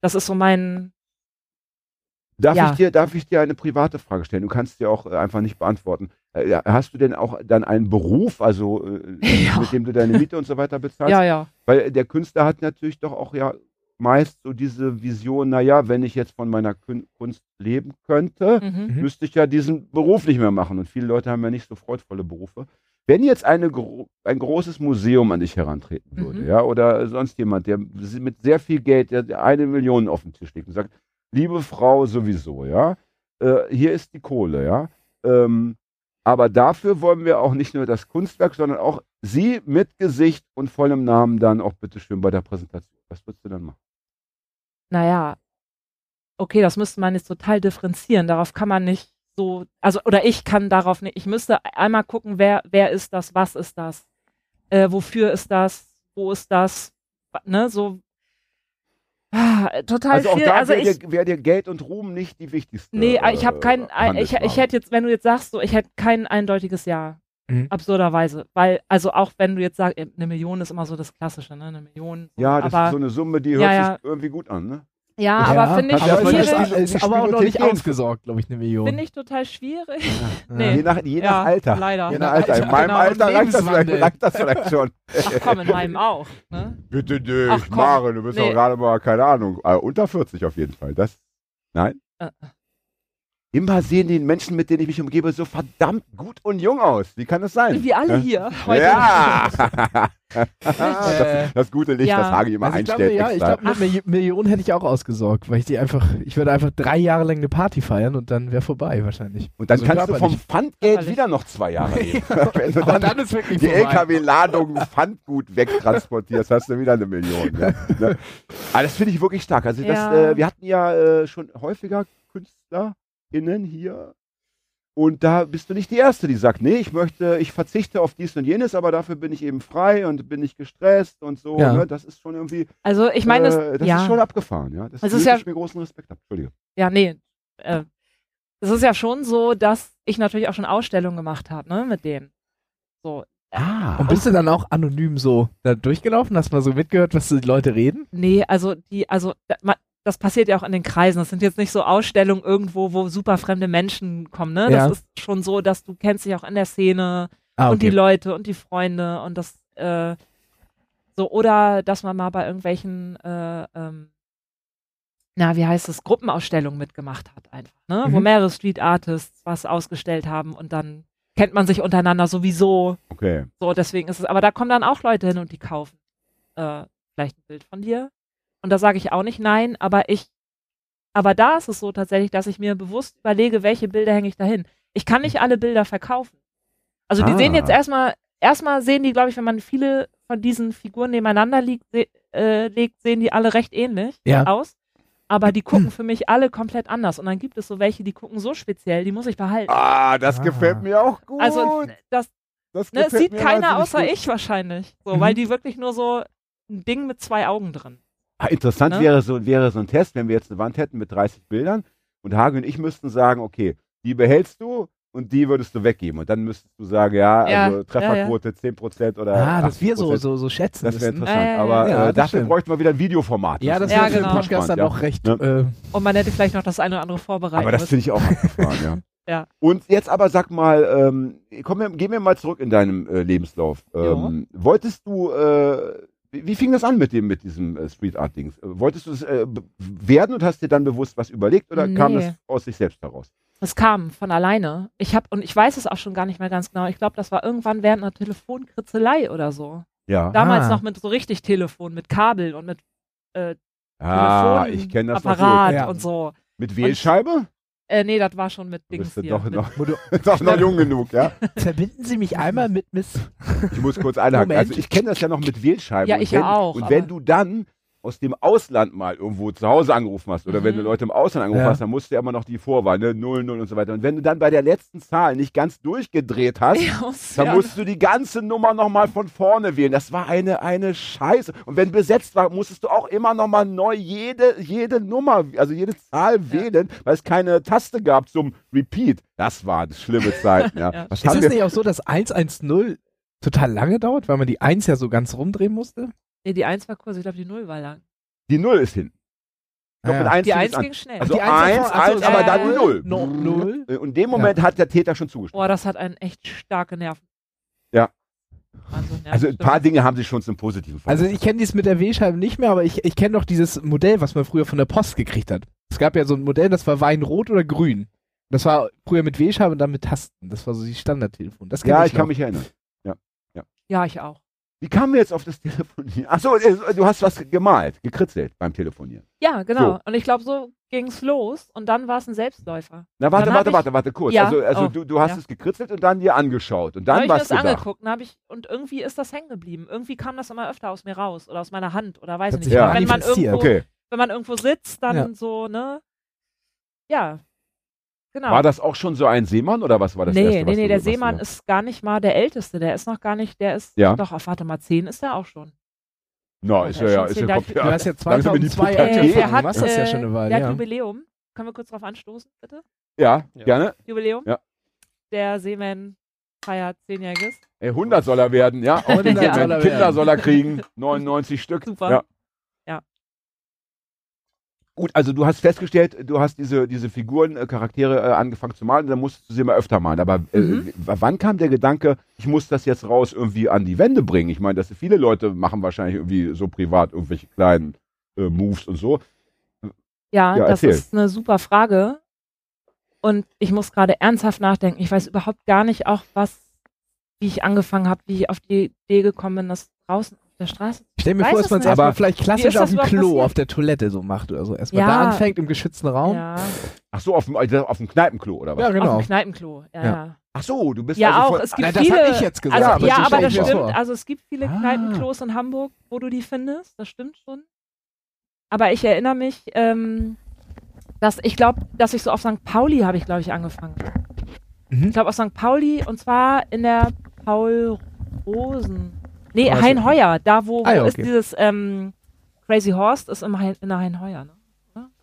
Das ist so mein, Darf, Ja. ich dir, darf ich dir eine private Frage stellen? Du kannst dir auch äh, einfach nicht beantworten. Äh, hast du denn auch dann einen Beruf, also äh, Ja. mit dem du deine Miete und so weiter bezahlst? ja, ja. Weil der Künstler hat natürlich doch auch ja meist so diese Vision, naja, wenn ich jetzt von meiner Kunst leben könnte, Mhm. Mhm. müsste ich ja diesen Beruf nicht mehr machen. Und viele Leute haben ja nicht so freudvolle Berufe. Wenn jetzt eine, gro ein großes Museum an dich herantreten würde, Mhm. ja, oder sonst jemand, der mit sehr viel Geld, der der eine Million auf den Tisch legt und sagt, liebe Frau sowieso, ja, äh, hier ist die Kohle, ja. Ähm, aber dafür wollen wir auch nicht nur das Kunstwerk, sondern auch Sie mit Gesicht und vollem Namen dann auch bitteschön bei der Präsentation. Was würdest du dann machen? Naja, okay, das müsste man jetzt total differenzieren. Darauf kann man nicht so, also, oder ich kann darauf nicht, ich müsste einmal gucken, wer, wer ist das, was ist das, äh, wofür ist das, wo ist das, ne, so, ah, total Also auch viel. da Also wäre ich, dir, wär dir Geld und Ruhm nicht die wichtigste. Nee, ich habe kein, äh, ich, ich Handelsware. hätte jetzt, wenn du jetzt sagst, so, ich hätte kein eindeutiges Ja. Mhm. Absurderweise. Weil, also auch wenn du jetzt sagst, eine Million ist immer so das Klassische, ne? Eine Million. So, Ja, das aber, ist so eine Summe, die hört Ja, ja. sich irgendwie gut an, ne? ja, aber finde ich ja ist, voll schwierig. ist, aber auch noch nicht ausgesorgt, glaube ich, eine Million. Finde ich total schwierig. Ja. nee. Je nach, je nach Ja, Alter. leider. Je nach Alter. In meinem genau, Alter reicht das, vielleicht, das vielleicht schon. Ach komm, in meinem auch. Ne? Bitte nicht, Ach, komm. Mare, du bist Nee. doch gerade mal, keine Ahnung, äh, unter 40 auf jeden Fall. Das, nein? Äh. Immer sehen die Menschen, mit denen ich mich umgebe, so verdammt gut und jung aus. Wie kann das sein? Wie alle hier. Heute. Ja! Äh, das, das gute Licht, Ja. das Hagi immer Also ich glaube, einstellt. ja, ich glaube, mit Milli- Millionen hätte ich auch ausgesorgt, weil ich die einfach, ich würde einfach drei Jahre lang eine Party feiern und dann wäre vorbei wahrscheinlich. und dann so kannst du vom. Pfandgeld wieder noch zwei Jahre leben. Wenn du dann dann ist wirklich die. LKW-Ladung Pfandgut wegtransportierst, hast du wieder eine Million. Ne? Ne? Aber das finde ich wirklich stark. Also das, äh, wir hatten ja äh, schon häufiger KünstlerInnen hier. Und da bist du nicht die Erste, die sagt, nee, ich möchte, ich verzichte auf dies und jenes, aber dafür bin ich eben frei und bin nicht gestresst und so. Ja. Ne? Das ist schon irgendwie, Also ich meine, äh, das, das ist schon ja, abgefahren. Ja? Das Es ist nötigt ja- mir großen Respekt ab. Entschuldige. ja, nee. Äh, es ist ja schon so, dass ich natürlich auch schon Ausstellungen gemacht habe, ne, mit denen. So, Ah. Und bist du dann auch anonym so da durchgelaufen? Hast mal so mitgehört, was die Leute reden? Nee, also die, also da- ma- das passiert ja auch in den Kreisen. Das sind jetzt nicht so Ausstellungen irgendwo, wo super fremde Menschen kommen, ne? Ja. Das ist schon so, dass du kennst dich auch in der Szene Ah, und die Leute und die Freunde und das äh, so oder dass man mal bei irgendwelchen äh, ähm, na wie heißt es Gruppenausstellungen mitgemacht hat einfach, ne? Wo Mhm. mehrere Street Artists was ausgestellt haben und dann kennt man sich untereinander sowieso Okay. so, deswegen ist es, aber da kommen dann auch Leute hin und die kaufen äh, vielleicht ein Bild von dir. Und da sage ich auch nicht nein, aber ich, aber da ist es so tatsächlich, dass ich mir bewusst überlege, welche Bilder hänge ich da hin. Ich kann nicht alle Bilder verkaufen. Also die Ah. sehen jetzt erstmal, erstmal sehen die, glaube ich, wenn man viele von diesen Figuren nebeneinander liegt, se äh, legt, sehen die alle recht ähnlich Ja. aus. Aber die gucken für mich alle komplett anders. Und dann gibt es so welche, die gucken so speziell, die muss ich behalten. Ah, das Ah. gefällt mir auch gut. Also das, das Ne, sieht keiner außer gut. ich wahrscheinlich. So, Mhm. weil die wirklich nur so ein Ding mit zwei Augen drin. Ah, interessant Ne? wäre, so, wäre so ein Test, wenn wir jetzt eine Wand hätten mit 30 Bildern und Hagi und ich müssten sagen, okay, die behältst du und die würdest du weggeben. Und dann müsstest du sagen, ja, Ja, also Trefferquote 10% oder Ah, dass wir so, 80%. so, so schätzen Das wäre müssen. interessant. Ja, ja, ja. Aber Ja, äh, das dafür stimmt. bräuchten wir wieder ein Videoformat. Ja, das Ja, wäre für genau. den Podcast dann ja. auch recht. Ne? Äh, Und man hätte vielleicht noch das eine oder andere vorbereitet. Aber das finde ich auch abgefahren, ja. Ja. Und jetzt aber sag mal, ähm, komm, gehen wir mal zurück in deinem äh, Lebenslauf. Ähm, wolltest du, äh, wie, wie fing das an mit dem, mit diesem äh, Street Art Dings? Äh, wolltest du es äh, werden und hast dir dann bewusst was überlegt oder kam Nee. das aus sich selbst heraus? Es kam von alleine. Ich habe und ich weiß es auch schon gar nicht mehr ganz genau. Ich glaube, das war irgendwann während einer Telefonkritzelei oder so. Ja. Damals Ah. noch mit so richtig Telefon, mit Kabel und mit ah, ich kenne das noch so. Apparat Ja. und so. Mit Wählscheibe? Äh, nee, das war schon mit Du Dings bist hier. doch noch, doch noch jung genug, ja? Verbinden Sie mich einmal mit Miss. Ich muss kurz einhaken. Moment. Also ich kenne das ja noch mit Wählscheiben. Ja, Und ich wenn, ja auch, Und wenn du dann aus dem Ausland mal irgendwo zu Hause angerufen hast oder wenn du Mhm. Leute im Ausland angerufen Ja. hast, dann musst du ja immer noch die Vorwahl, ne, 0, 0 und so weiter. Und wenn du dann bei der letzten Zahl nicht ganz durchgedreht hast, Ja, dann ja. musst du die ganze Nummer nochmal von vorne wählen. Das war eine, eine Scheiße. Und wenn besetzt war, musstest du auch immer nochmal neu jede, jede Nummer, also jede Zahl wählen, weil es keine Taste gab zum Repeat. Das waren schlimme Zeiten, ja. Ja. Ist es nicht auch so, dass 110 total lange dauert, weil man die 1 ja so ganz rumdrehen musste? Nee, die 1 war kurz, ich glaube, die 0 war lang. Die Null ist hin. Glaub, Ah, mit ja. eins Die fing es 1 an. ging schnell. Also Die Eins eins, davor, ach so, eins, ja, aber ja, dann die ja. Null. No- Null. Und in dem Moment hat der Täter schon zugestimmt. Boah, das hat einen echt starke Nerven. Ja. Ja, Also ein paar Dinge haben sich schon zum Positiven Also verändert. ich kenne dies mit der W-Scheibe nicht mehr, aber ich, ich kenne doch dieses Modell, was man früher von der Post gekriegt hat. Es gab ja so ein Modell, das war Weinrot oder Grün. Das war früher mit W-Scheibe und dann mit Tasten. Das war so die Standardtelefon. Das ja, ich ich kann mich erinnern. Ja, ich auch. Wie kamen wir jetzt auf das Telefonieren? Achso, äh, du hast was gemalt, gekritzelt beim Telefonieren. Ja, genau. So. Und ich glaube, so ging's los und dann war es ein Selbstläufer. Na, warte, warte, warte, warte, kurz. Ja, Also, also oh, du, du hast ja. es gekritzelt und dann dir angeschaut. Und Dann dann habe ich mir das angeguckt und, hab ich, und irgendwie ist das hängen geblieben. Irgendwie kam das immer öfter aus mir raus oder aus meiner Hand oder weiß Hat ich nicht. Ja. Wenn, man irgendwo, Okay. wenn man irgendwo sitzt, dann Ja. so, ne? Ja. Genau. War das auch schon so ein Seemann oder was war das nee, erste, nee, was nee, du, der Seemann ist gar nicht mal der Älteste. Der ist noch gar nicht, der ist, Ja. doch, auf, warte mal, 10 ist er auch schon. Na, Ja, ist ja, ja, ist ja, zehn kommt, Du hast ja Langsam in die 2002 Pubertät. angefangen. der hat, du machst das ja äh, schon eine Weile, der hat ja. Jubiläum. Können wir kurz drauf anstoßen, bitte? ja, Ja. gerne. Jubiläum. Ja. Der Seemann feiert zehnjähriges. Ey, 100 soll er werden, ja. Auch 100 ja. soll er Kinder werden. soll er kriegen, 99 Stück. Super. Gut, also du hast festgestellt, du hast diese, diese Figuren, äh, Charaktere äh, angefangen zu malen, dann musstest du sie immer öfter malen. Aber äh, Mhm. wann kam der Gedanke, ich muss das jetzt raus irgendwie an die Wände bringen? Ich meine, dass viele Leute machen wahrscheinlich irgendwie so privat irgendwelche kleinen äh, Moves und so. Ja, Ja, das ist eine super Frage. Und ich muss gerade ernsthaft nachdenken. Ich weiß überhaupt gar nicht auch, was, wie ich angefangen habe, wie ich auf die Idee gekommen bin, das draußen der Straße. Ich stell mir Weiß vor, es dass man es erstmal Aber- vielleicht klassisch auf das dem Klo, passiert? auf der Toilette so macht oder so. Erstmal Ja. da anfängt im geschützten Raum. Ja, Ach so, auf dem, äh, auf dem Kneipenklo oder was? Ja, genau. auf dem Kneipenklo. Ja, Ja. Ach so, du bist Ja, also auch. voll, Es gibt das viele. hab ich jetzt gesagt, Also, aber ja, aber das stimmt. vor. Also es gibt viele Ah. Kneipenklos in Hamburg, wo du die findest. Das stimmt schon. Aber ich erinnere mich, ähm, dass ich glaube, dass ich so auf St. Pauli habe ich, glaube ich, angefangen. Mhm. Ich glaube auf St. Pauli und zwar in der Paul Rosen. Nee, Also- Hein Heuer, da wo, wo Ah ja, ist okay. dieses ähm, Crazy Horse, ist im hein, in der Hein Heuer, ne?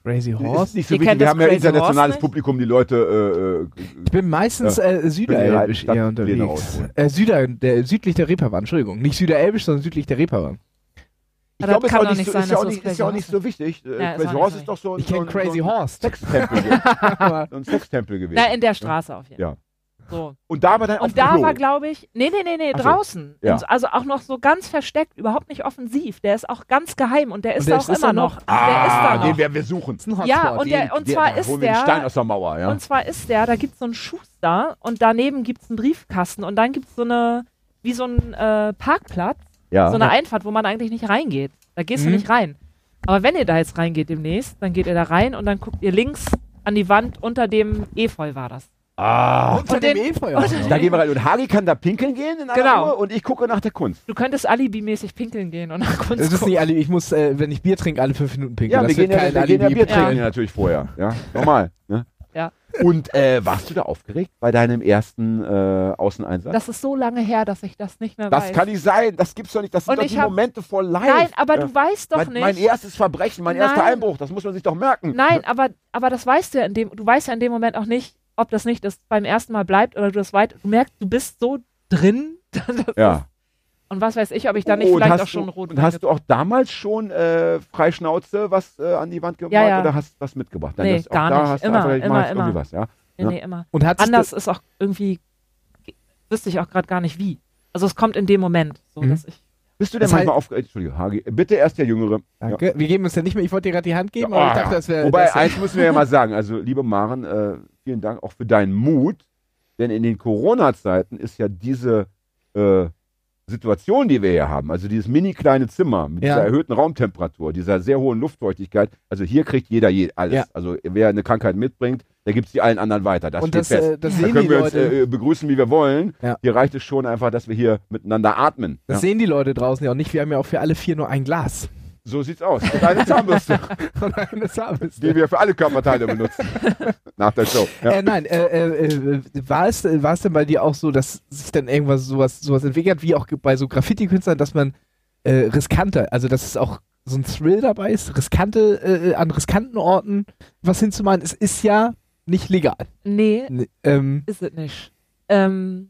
Crazy ist Horse. nicht so wichtig. Wir haben ja internationales Horse nicht? Publikum, die Leute äh, äh, Ich bin meistens äh, süderelbisch eher unterwegs. Äh, Süder, der, südlich der Reeperbahn, Entschuldigung. Nicht süderelbisch, sondern südlich der Reeperbahn. Ich Aber glaube, das es kann ist doch auch nicht so, sein, ist ja auch nicht, das ist ja auch nicht so wichtig. Äh, Ja, ist Crazy Horse so ist doch so ein, Ich so kenne ein, Crazy so ein Horse. Sextempel, so ein Sextempel gewesen. Na, in der Straße auf jeden Fall. Ja. So. Und da war dann Und da Klo. war, glaube ich, nee, nee, nee, nee, Ach so. draußen. Ja. Und so- Also auch noch so ganz versteckt, überhaupt nicht offensiv. Der ist auch ganz geheim und der ist der auch ist- immer er noch. noch? der ist da ah, noch. den werden wir suchen. Ja, und, der, Den- und der- zwar da ist holen wir den Stein der, aus der Mauer, ja. und zwar ist der, da gibt es so einen Schuster und daneben gibt es einen Briefkasten und dann gibt es so eine, wie so ein äh, Parkplatz, ja. so eine Einfahrt, wo man eigentlich nicht reingeht. Da gehst Mhm. du nicht rein. Aber wenn ihr da jetzt reingeht demnächst, dann geht ihr da rein und dann guckt ihr links an die Wand, unter dem Efeu war das. Ah, Unter dem Efeu. da gehen wir rein. Und Harry kann da pinkeln gehen in einer Genau. Uhr und ich gucke nach der Kunst. Du könntest alibimäßig pinkeln gehen und nach Kunst Es ist gucken. nicht alle, ich muss, äh, wenn ich Bier trinke, alle fünf Minuten pinkeln. Ja, das wir gehen ja, kein wir gehen ja Alibi Bier trinken natürlich vorher. Ja, normal. Ne? Ja. Und äh, warst du da aufgeregt bei deinem ersten äh, Außeneinsatz? Das ist so lange her, dass ich das nicht mehr Das weiß. kann nicht sein, das gibt's doch nicht. Das sind Und doch ich die hab- Momente vor live. Nein, aber Ja. du weißt doch mein, nicht. mein erstes Verbrechen, mein erster Nein. Einbruch, das muss man sich doch merken. Nein, aber, aber das weißt du ja in dem, du weißt ja in dem Moment auch nicht, ob das nicht das beim ersten Mal bleibt oder du das weit, du merkst, du bist so drin. ist, Ja. und was weiß ich, ob ich da nicht Oh, vielleicht auch schon du, rot und hast du auch damals schon äh, Freischnauze was äh, an die Wand gemalt Ja, ja. oder hast du was mitgebracht? Nee, das, gar da nicht. Hast du Immer, einfach, immer, immer. irgendwie was, ja? Nee, Ja. nee, immer. Und Anders ist auch irgendwie, wüsste ich auch gerade gar nicht wie. Also es kommt in dem Moment, so Mhm. dass ich, Bist du denn Das heißt- manchmal aufgeregt? Entschuldige, Hagi. Bitte erst der Jüngere. Danke. Wir geben uns ja nicht mehr, ich wollte dir gerade die Hand geben, Ja, aber ich ah, dachte, das wäre. Wobei, das wär- eins müssen wir ja mal sagen. Also, liebe Maren, äh, vielen Dank auch für deinen Mut. Denn in den Corona-Zeiten ist ja diese äh, Situation, die wir hier haben, also dieses mini kleine Zimmer mit Ja. dieser erhöhten Raumtemperatur, dieser sehr hohen Luftfeuchtigkeit, also hier kriegt jeder je alles. Ja. Also wer eine Krankheit mitbringt, der gibt sie allen anderen weiter. Das und steht das, fest. äh, das da die können wir uns Leute. äh, begrüßen, wie wir wollen. Ja. Hier reicht es schon einfach, dass wir hier miteinander atmen. das sehen die Leute draußen ja auch nicht. Wir haben ja auch für alle vier nur ein Glas. So sieht's aus. Und eine Zahnbürste, Und eine Zahnbürste. die wir für alle Körperteile benutzen. Nach der Show. Ja. Äh, nein, äh, äh, äh, war, es, war es denn bei dir auch so, dass sich dann irgendwas sowas, sowas entwickelt, wie auch bei so Graffiti-Künstlern, dass man äh, riskanter, also dass es auch so ein Thrill dabei ist, riskante, äh, an riskanten Orten was hinzumalen? Es ist ja nicht legal. nee, N- ähm, ist es nicht. Ähm,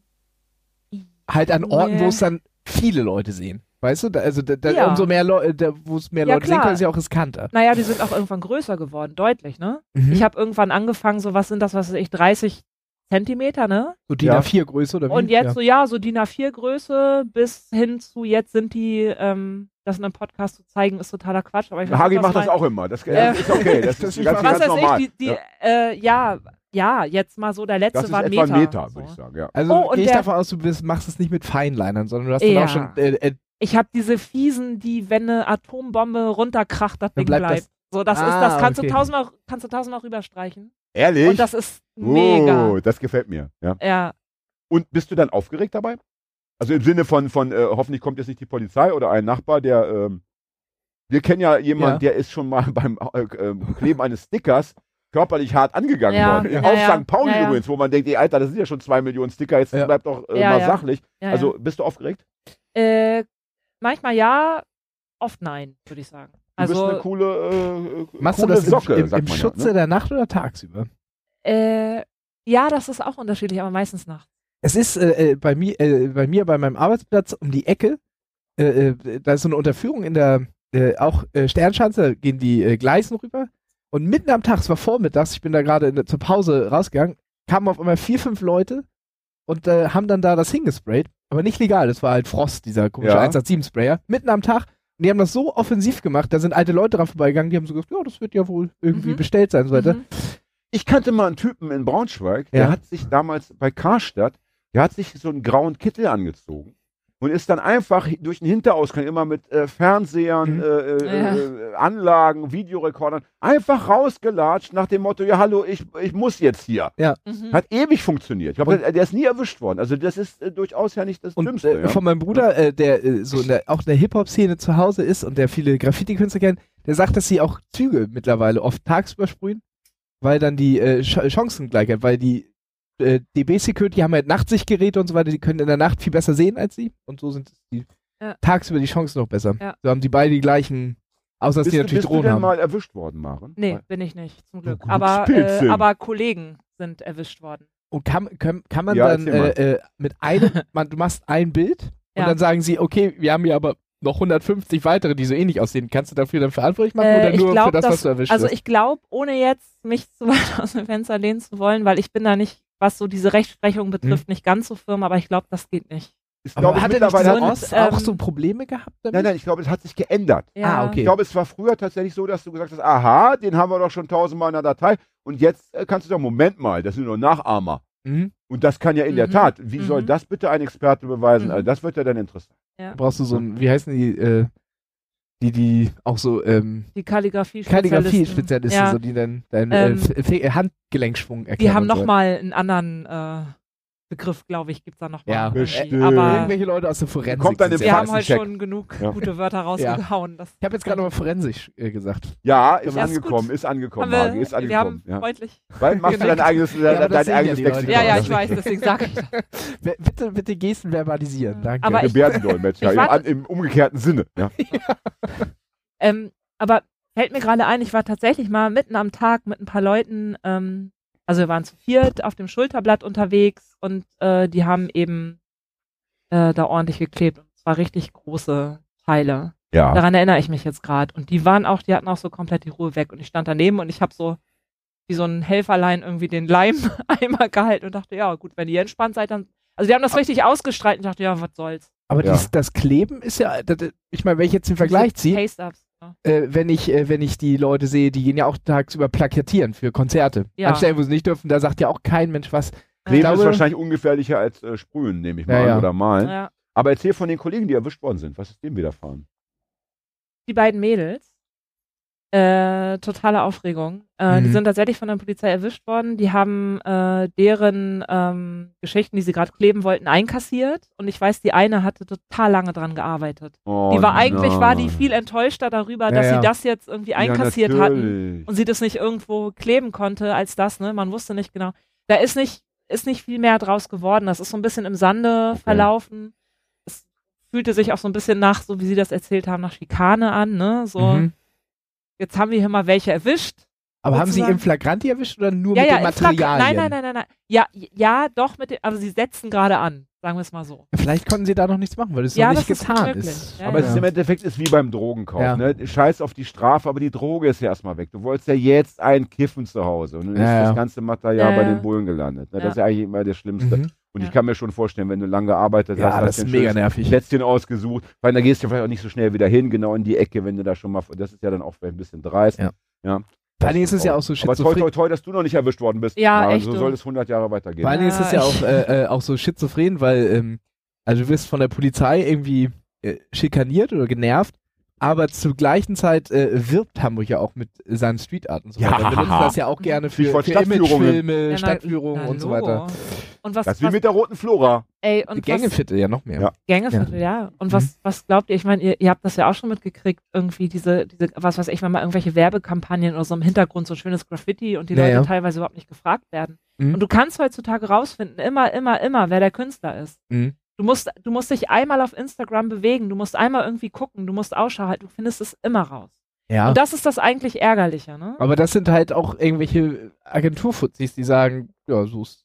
halt an Orten, Nee. wo es dann viele Leute sehen. Weißt du, da, also da, da, Ja. umso mehr Leute, wo es mehr Ja, Leute sehen klar. können, ist ja auch riskanter. naja, die sind auch irgendwann größer geworden, deutlich, ne? Mhm. Ich habe irgendwann angefangen, so was sind das, was weiß ich, 30 Zentimeter, ne? so DIN Ja. A4-Größe oder wie? Und jetzt ja. so, ja, so DIN A4-Größe bis hin zu jetzt sind die, ähm, das in einem Podcast zu zeigen, ist totaler Quatsch. Aber ich weiß Hagi macht das mein- auch immer. Das, Äh, ist okay. Das das ist ganz, ganz Was weiß normal. ich, die, die ja. Äh, ja, ja, jetzt mal so, der letzte Das ist war ein etwa Meter. Meter, so. würde ich sagen. Ja. Also Oh, gehe ich davon aus, du bist, machst es nicht mit Feinlinern, sondern du hast dann Ja. auch schon äh, äh, Ich habe diese fiesen, die, wenn eine Atombombe runterkracht, das Ding bleibt bleibt. das- so, das ist, Ah, das kannst okay. du tausendmal, kannst du tausendmal rüberstreichen. Ehrlich? Und das ist mega. Oh, das gefällt mir. Ja. Ja, Und bist du dann aufgeregt dabei? Also im Sinne von, von äh, hoffentlich kommt jetzt nicht die Polizei oder ein Nachbar, der, ähm, wir kennen ja jemanden, Ja. der ist schon mal beim äh, äh, Kleben eines Stickers körperlich hart angegangen Ja, worden. ja, Auf ja. St. Pauli übrigens, wo man denkt, ey, Alter, das sind ja schon zwei Millionen Sticker, jetzt Ja. bleib doch äh, mal sachlich. Also bist du aufgeregt? Äh, manchmal ja, oft nein, würde ich sagen. Du Also, bist eine coole, äh, Machst coole du das im, Socke, im, im man Schutze ja, ne? der Nacht oder tagsüber? äh, ja, das ist auch unterschiedlich, aber meistens nachts. Es ist äh, äh, bei, mir, äh, bei mir, bei meinem Arbeitsplatz um die Ecke, äh, äh, da ist so eine Unterführung in der, äh, auch äh, Sternschanze, gehen die äh, Gleisen rüber. Und mitten am Tag, es war vormittags, ich bin da gerade in der- zur Pause rausgegangen, kamen auf einmal vier, fünf Leute und äh, haben dann da das hingesprayt. Aber nicht legal, das war halt Frost, dieser komische Ja. 187-Sprayer, mitten am Tag. Und die haben das so offensiv gemacht, da sind alte Leute dran vorbeigegangen, die haben so gesagt, ja, das wird ja wohl irgendwie Mhm. bestellt sein und so weiter. Mhm. Ich kannte mal einen Typen in Braunschweig, der Ja. hat sich damals bei Karstadt, der hat sich so einen grauen Kittel angezogen und ist dann einfach durch den Hinterausgang immer mit äh, Fernsehern, Mhm. äh, äh, Ja. äh, Anlagen, Videorekordern einfach rausgelatscht nach dem Motto, ja hallo, ich, ich muss jetzt hier. Mhm. Hat ewig funktioniert. Ich glaube, der, ist nie erwischt worden. Also das ist äh, durchaus ja nicht das Und Dümmste. äh, ja. von meinem Bruder, äh, der äh, so in der, auch in der Hip-Hop-Szene zu Hause ist und der viele Graffiti-Künstler kennt, der sagt, dass sie auch Züge mittlerweile oft tagsüber sprühen, weil dann die äh, Ch Chancengleichheit, weil die äh, DB-Security haben halt Nachtsichtgeräte und so weiter, die können in der Nacht viel besser sehen als sie und so sind die Ja. tagsüber die Chancen noch besser. Ja. So haben die beide die gleichen, außer dass bist die du, natürlich bist du Drohnen denn haben. mal erwischt worden, Maren? Nee, bin ich nicht, zum Glück. Du Aber, äh, aber Kollegen sind erwischt worden. Und kann, kann, kann man Ja, dann äh, äh, mit einem, man, du machst ein Bild und Ja. dann sagen sie, okay, wir haben hier aber noch 150 weitere, die so ähnlich aussehen. Kannst du dafür dann verantwortlich machen Äh, oder nur glaub, für das, dass- was du erwischt Also hast? ich glaube, ohne jetzt mich zu weit aus dem Fenster lehnen zu wollen, weil ich bin da nicht, was so diese Rechtsprechung betrifft, nicht ganz so firm, aber ich glaube, das geht nicht. Ich aber glaube, hat er mittlerweile und, Ost ähm, auch so Probleme gehabt damit? Nein, nein, ich glaube, es hat sich geändert. Ja. Ah, okay. Ich glaube, es war früher tatsächlich so, dass du gesagt hast, aha, den haben wir doch schon tausendmal in der Datei. Und jetzt äh, kannst du doch, Moment mal, das sind nur Nachahmer. Mhm. Und das kann ja in der Mhm. Tat. Wie soll Mhm. das bitte ein Experte beweisen? Mhm. Also das wird ja dann interessant. Brauchst du so ein, wie heißen die, äh, die, die auch so ähm, Die Kalligrafie Kalligrafie-Spezialisten, Ja. so, die dann deinen Ähm, äh, F- Handgelenkschwung erkennen. Die haben nochmal einen anderen, äh, Begriff, glaube ich, gibt es da noch mal. Ja, bestimmt. Aber Irgendwelche Leute aus der Forensik. Kommt dann wir haben heute schon genug Ja. gute Wörter rausgehauen. Das ich habe jetzt gerade noch mal forensisch äh, gesagt. Ja, ist Ja, ist angekommen, gut. ist angekommen, haben wir, ist wir angekommen. haben Ja. freundlich. Weil machst du dein eigenes, Ja, dein, dein ja eigenes. Lexikon. Ja, ja, ich weiß, deswegen sage ich das. Bitte, bitte Gesten verbalisieren. Danke. Aber Gebärdendolmetscher, an- im umgekehrten Sinne. Ja. Ähm, aber fällt mir gerade ein, ich war tatsächlich mal mitten am Tag mit ein paar Leuten, ähm, also wir waren zu viert auf dem Schulterblatt unterwegs und äh, die haben eben äh, da ordentlich geklebt. Und zwar richtig große Teile. ja. Daran erinnere ich mich jetzt gerade. Und die waren auch, die hatten auch so komplett die Ruhe weg. Und ich stand daneben und ich habe so wie so ein Helferlein irgendwie den Leim-Eimer gehalten und dachte, ja gut, wenn ihr entspannt seid, dann. Also die haben das richtig ausgestrahlt und ich dachte, ja, was soll's. Aber Ja. dies, das Kleben ist ja, das, ich meine, wenn ich jetzt den Vergleich ziehe. Äh, wenn ich äh, wenn ich die Leute sehe, die gehen ja auch tagsüber plakatieren für Konzerte. Ja. An Stellen, wo sie nicht dürfen, da sagt ja auch kein Mensch was. Kleben glaube- ist wahrscheinlich ungefährlicher als äh, Sprühen, nehme ich mal Ja, ja. oder malen. Ja. Aber erzähl von den Kollegen, die erwischt worden sind. Was ist dem widerfahren? die beiden Mädels. Äh, totale Aufregung. Äh, Die Mhm. sind tatsächlich von der Polizei erwischt worden. Die haben äh, deren ähm, Geschichten, die sie gerade kleben wollten, einkassiert. Und ich weiß, die eine hatte total lange dran gearbeitet. Oh, die war eigentlich, war die viel enttäuschter darüber, Ja, dass ja. sie das jetzt irgendwie Ja, einkassiert hatten natürlich. und sie das nicht irgendwo kleben konnte als das, ne? Man wusste nicht genau. Da ist nicht, ist nicht viel mehr draus geworden. Das ist so ein bisschen im Sande verlaufen. Es fühlte sich auch so ein bisschen nach, so wie sie das erzählt haben, nach Schikane an, ne? So, Mhm. Jetzt haben wir hier mal welche erwischt. Aber haben sie im Flagranti erwischt oder nur ja, mit ja, Flak- Materialien? Nein, nein, nein, nein, nein. Ja, ja, doch mit dem, aber sie setzen gerade an, sagen wir es mal so. Vielleicht konnten sie da noch nichts machen, weil es Ja, noch nicht das ist getan möglich. ist. Ja, Aber es ja. ist im Endeffekt ist wie beim Drogenkauf. Ja. Ne? Scheiß auf die Strafe, aber die Droge ist ja erstmal weg. Du wolltest ja jetzt einen kiffen zu Hause und dann Ja, ist ja. das ganze Material Ja, bei den Bullen gelandet. Ne? Ja. Das ist ja eigentlich immer das Schlimmste. Mhm. Und Ja. ich kann mir schon vorstellen, wenn du lange gearbeitet Ja, hast, das hast ist mega nervig. Plätzchen ausgesucht, weil da gehst du vielleicht auch nicht so schnell wieder hin, genau in die Ecke, wenn du da schon mal, das ist ja dann auch vielleicht ein bisschen dreist. Ja. ja. Vor allen Dingen ist es ja auch so Aber toi, schizophren. toi, toi, dass du noch nicht erwischt worden bist. Ja, echt, So soll es 100 Jahre weitergehen. Vor allen Dingen ist es ja Ja, auch, äh, äh, auch so schizophren, weil ähm, also du wirst von der Polizei irgendwie äh, schikaniert oder genervt, aber zur gleichen Zeit äh, wirbt Hamburg ja auch mit seinen Street Art und so Ja. weiter. Wir benutzen das ja auch gerne für, für Stadtführungen. Imagefilme, Ja, na- Stadtführungen na, und so weiter. Und was, Das ist wie was mit der roten Flora. ey, Die und was, Gängeviertel ja noch mehr. Ja. Gängeviertel, ja. Und was, was glaubt ihr? Ich meine, ihr, ihr habt das ja auch schon mitgekriegt, irgendwie diese, diese, was weiß ich, wenn mal irgendwelche Werbekampagnen oder so im Hintergrund so ein schönes Graffiti und die Ja, Leute ja. teilweise überhaupt nicht gefragt werden. Mhm. Und du kannst heutzutage rausfinden, immer, immer, immer, wer der Künstler ist. Mhm. Du musst, du musst dich einmal auf Instagram bewegen, du musst einmal irgendwie gucken, du musst Ausschau halten, du findest es immer raus. Ja. Und das ist das eigentlich Ärgerliche, ne? Aber das sind halt auch irgendwelche Agenturfuzis, die sagen, ja, so ist.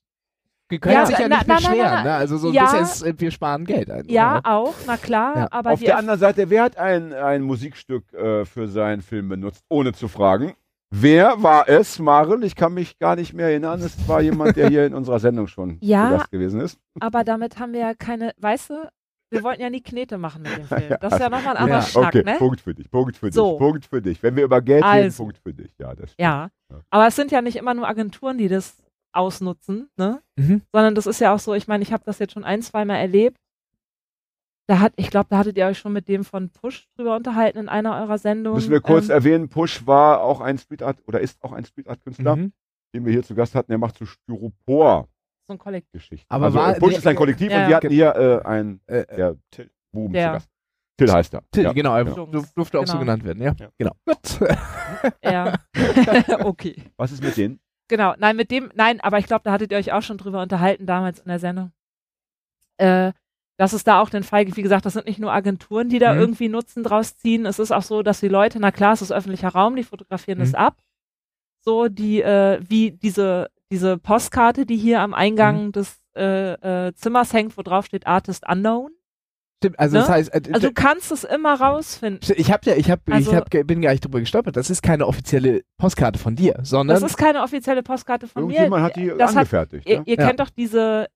Die können Ja, sich ja na- nicht na- beschweren, na- ne? Also so ein Ja. bisschen ist, äh, wir sparen Geld ein. Ja, oder? auch, na klar, Ja. aber Auf die der anderen Seite, wer hat ein, ein Musikstück äh, für seinen Film benutzt, ohne zu fragen? Wer war es, Maren? Ich kann mich gar nicht mehr erinnern. Es war jemand, der hier in unserer Sendung schon Ja. Gast gewesen ist. aber damit haben wir ja keine, weißt du, wir wollten ja nie Knete machen mit dem Film. Das ist ja nochmal ein anderer ja, Schnack, okay, ne? Punkt für dich, Punkt für dich, So. Punkt für dich. Wenn wir über Geld reden, Also. Punkt für dich. Ja, das stimmt. Ja. Ja. Aber es sind ja nicht immer nur Agenturen, die das ausnutzen, ne? Mhm. Sondern das ist ja auch so, ich meine, ich habe das jetzt schon ein, zweimal erlebt. Da hat, ich glaube, da hattet ihr euch schon mit dem von Push drüber unterhalten in einer eurer Sendungen. Müssen wir kurz ähm, erwähnen, Push war auch ein Streetart oder ist auch ein Streetart-Künstler, Mhm. den wir hier zu Gast hatten. Er macht so Styropor-Geschichten. so ein Kollektiv. Aber also, war- äh, Push ist ein Kollektiv Ja, und wir hatten hier äh, einen Äh, der Buben Der. zu Gast. Till heißt er. Till, ja. genau, er durf- durfte auch so Genau. genannt werden, ja. Ja. Genau. Gut. Ja. okay. Was ist mit denen? Genau, nein, mit dem, nein, aber ich glaube, da hattet ihr euch auch schon drüber unterhalten damals in der Sendung. Äh, dass es da auch den Fall gibt, wie gesagt, das sind nicht nur Agenturen, die da Mhm. irgendwie Nutzen draus ziehen. Es ist auch so, dass die Leute, na klar, es ist öffentlicher Raum, die fotografieren das Mhm. ab. So, die, äh, wie diese, diese Postkarte, die hier am Eingang Mhm. des äh, äh, Zimmers hängt, wo drauf steht Artist Unknown. Stimmt, also Ne? das heißt, äh, Also du kannst es immer rausfinden. ich habe ja, ich habe, Also- ich hab, bin gar nicht drüber gestolpert. Das ist keine offizielle Postkarte von dir, sondern Das ist keine offizielle Postkarte von mir. Irgendjemand hat die Das hat- angefertigt. Ihr, ihr Ja. kennt doch diese,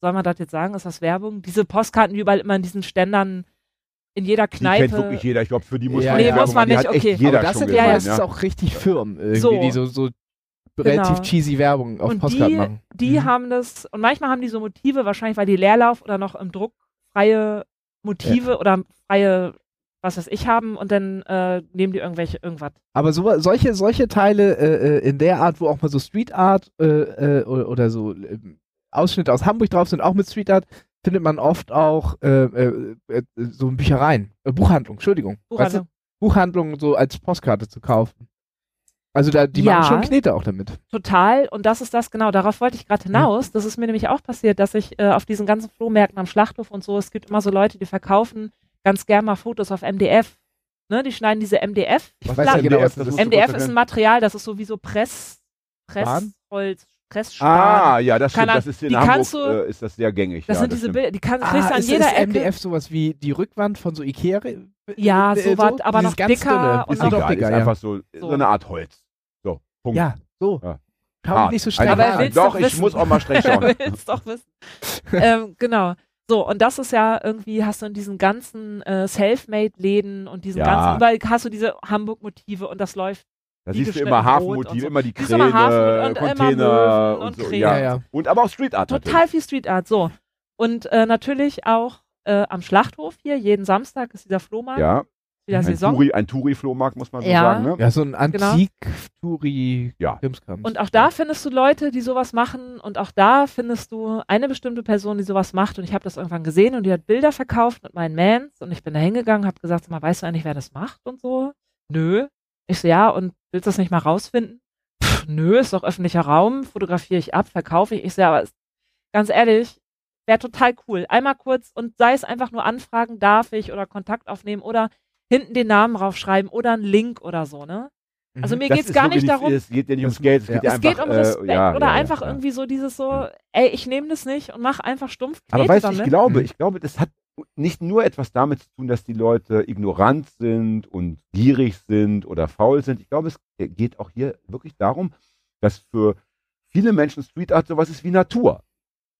soll man das jetzt sagen, ist das Werbung? Diese Postkarten, die überall immer in diesen Ständern in jeder Die Kneipe. kennt wirklich jeder. Ich glaube, für die muss Ja, man ja. nicht Nee, muss man. Die nicht, okay. jeder aber das sind ja, ja. das ist auch richtig Firmen, irgendwie, So. die so, so relativ Genau. cheesy Werbung auf Und Postkarten die- machen. Die Mhm. haben das, und manchmal haben die so Motive, wahrscheinlich weil die Leerlauf oder noch im Druck freie Motive oder freie, was weiß ich, haben und dann äh, nehmen die irgendwelche, irgendwas. Aber so, solche, solche Teile äh, äh, in der Art, wo auch mal so Street Art äh, äh, oder, oder so äh, Ausschnitte aus Hamburg drauf sind, auch mit Street Art, findet man oft auch äh, äh, äh, so Büchereien, äh, Buchhandlung, Entschuldigung. Weißt du, Buchhandlung. Buchhandlungen so als Postkarte zu kaufen. Also da, die Ja. machen schon Knete auch damit. Total. Und das ist das, genau, darauf wollte ich gerade hinaus. Das ist mir nämlich auch passiert, dass ich äh, auf diesen ganzen Flohmärkten am Schlachthof und so, es gibt immer so Leute, die verkaufen ganz gern mal Fotos auf MDF. Ne, die schneiden diese MDF. Ich Was weiß ja genau, MDF? was Das MDF ist ein. Material, das ist sowieso Press? Pressholz, Pressspan. Ah, ja, das stimmt. Keine Das ist in die Hamburg kannst du- äh, ist das sehr gängig. Das ja, sind diese stimmt. Bilder, die kann, kriegst Ah, du an ist, jeder ist Ecke. MDF sowas wie die Rückwand von so Ikea? Ja, äh, sowas, aber Dieses noch dicker dünne. und Ist noch- doch Egal, dicker, ist ja. einfach so, so So. eine Art Holz. So, Punkt. Ja, so. Ja. Schau Hart. nicht so streng Aber an. Doch, doch ich wissen. muss auch mal streng schauen. willst doch wissen. ähm, genau. So, und das ist ja irgendwie, hast du in diesen ganzen äh, Selfmade-Läden und diesen Ja. ganzen, überall hast du diese Hamburg-Motive und das läuft. Da siehst du immer und so. immer die du immer Kräne, Hafen und Container Möwen und, und so. Krähen. Ja. Ja. Und aber auch Street Art Total viel Street Art. So. Und äh, natürlich auch äh, am Schlachthof hier, jeden Samstag ist dieser Flohmarkt, Ja, wieder ein Saison. Touri, ein Touri-Flohmarkt, muss man so Ja. sagen. Ne? Ja, so ein Genau. Antik-Touri Ja. Krimskrams. Und auch da findest du Leute, die sowas machen und auch da findest du eine bestimmte Person, die sowas macht und ich habe das irgendwann gesehen und die hat Bilder verkauft mit meinen Mans und ich bin da hingegangen, habe gesagt, sag mal, weißt du eigentlich, wer das macht und so? Nö. Ich so, ja, und willst du das nicht mal rausfinden? Pff, nö, ist doch öffentlicher Raum, fotografiere ich ab, verkaufe ich. Ich so, ja, aber es- ganz ehrlich, wäre total cool. Einmal kurz und sei es einfach nur anfragen, darf ich oder Kontakt aufnehmen oder hinten den Namen raufschreiben oder einen Link oder so, ne? Also Mhm. mir Das geht's ist gar so nicht darum, Es geht ja nicht ums Geld, es ja. geht ja es einfach. geht um äh, Respekt ja, oder ja, einfach ja. irgendwie so dieses so, ey, ich nehme das nicht und mach einfach stumpf Aber weißt du, ich glaube, Mhm. ich glaube, das hat nicht nur etwas damit zu tun, dass die Leute ignorant sind und gierig sind oder faul sind. Ich glaube, es geht auch hier wirklich darum, dass für viele Menschen Street Art sowas ist wie Natur.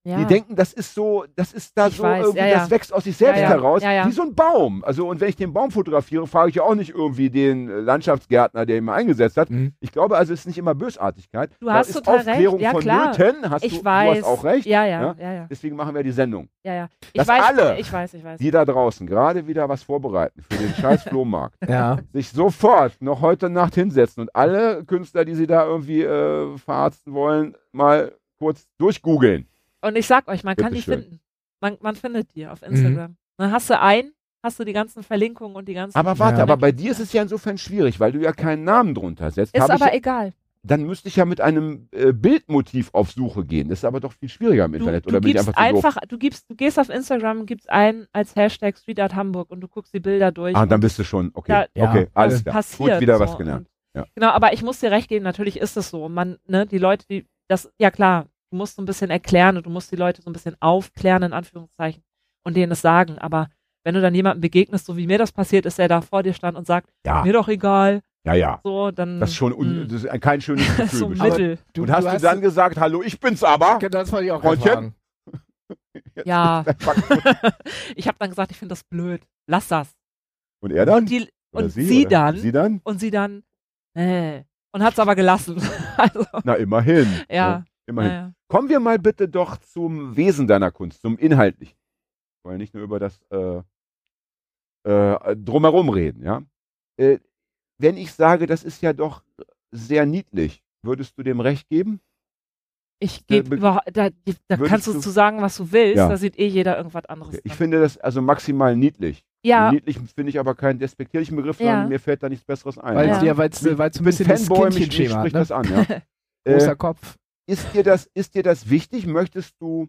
Ja. Die denken, das ist so, das ist da Ich so weiß, irgendwie, ja, ja. das wächst aus sich selbst Ja, ja, heraus, ja, ja. wie so ein Baum. Also, und wenn ich den Baum fotografiere, frage ich ja auch nicht irgendwie den äh, Landschaftsgärtner, der ihn mal eingesetzt hat. Mhm. Ich glaube also, es ist nicht immer Bösartigkeit. Du Da hast ist total recht. Aufklärung Ja, von klar. Nöten, hast ich du, weiß. du hast auch recht. Ja, ja, Ja? ja, ja, Deswegen machen wir die Sendung. ja, ja. Ich Dass weiß, alle, ich weiß, ich weiß. Die da draußen gerade wieder was vorbereiten für den scheiß Flohmarkt, Ja. sich sofort noch heute Nacht hinsetzen und alle Künstler, die sie da irgendwie äh, verarzten wollen, mal kurz durchgoogeln. Und ich sag euch, man kann die Bitteschön. finden. Man, man findet die auf Mhm. Instagram. Dann hast du einen, hast du die ganzen Verlinkungen und die ganzen. Aber warte, Ja. aber bei dir ist es ja insofern schwierig, weil du ja keinen Namen drunter setzt. ist aber ja, egal. dann müsste ich ja mit einem äh, Bildmotiv auf Suche gehen. Das ist aber doch viel schwieriger im Du, Internet. du Oder bin ich gibst einfach einfach, du gibst, du gehst auf Instagram und gibst ein als Hashtag Street Art Hamburg und du guckst die Bilder durch. Ah, und dann bist du schon. Okay, Ja, okay, ja, alles klar. passiert. Gut, wieder so. was gelernt. Und- Ja. Genau, aber ich muss dir recht geben, natürlich ist es so. Man, ne, die Leute, die, das, ja klar, du musst so ein bisschen erklären und du musst die Leute so ein bisschen aufklären, in Anführungszeichen, und denen es sagen. Aber wenn du dann jemandem begegnest, so wie mir das passiert ist, der da vor dir stand und sagt, Ja, mir doch egal, ja, ja. so, dann. Das ist schon un mh, das ist ein- kein schönes Gefühl. so mittel. Du, und hast du, dann gesagt, hallo, ich bin's aber. Das wollte ich auch Freundchen? Jetzt Ja. ich habe dann gesagt, ich finde das blöd. Lass das. Und er dann? Und, die, und sie, oder? dann, Sie dann? und sie dann, äh, und hat's aber gelassen. also, Na, immerhin. Ja. Immerhin. naja. Kommen wir mal bitte doch zum Wesen deiner Kunst, zum Inhaltlichen. Wir wollen nicht nur über das äh, äh, Drumherum reden, ja. Äh, wenn ich sage, das ist ja doch sehr niedlich, würdest du dem recht geben? Ich Äh, gebe da, da würdest kannst du du- zu sagen, was du willst, Ja. da sieht eh jeder irgendwas anderes. Okay. Ich finde das also maximal niedlich. ja, Niedlich finde ich aber keinen despektierlichen Begriff, Ja. sondern mir fällt da nichts Besseres ein. Weil Ja. es ja, weil's, Ich weil's so ein bisschen das Fanboy, mich, mich Kindchenschema spricht ne? das an, ja. Großer äh, Kopf. Ist dir das, ist dir das wichtig? Möchtest du,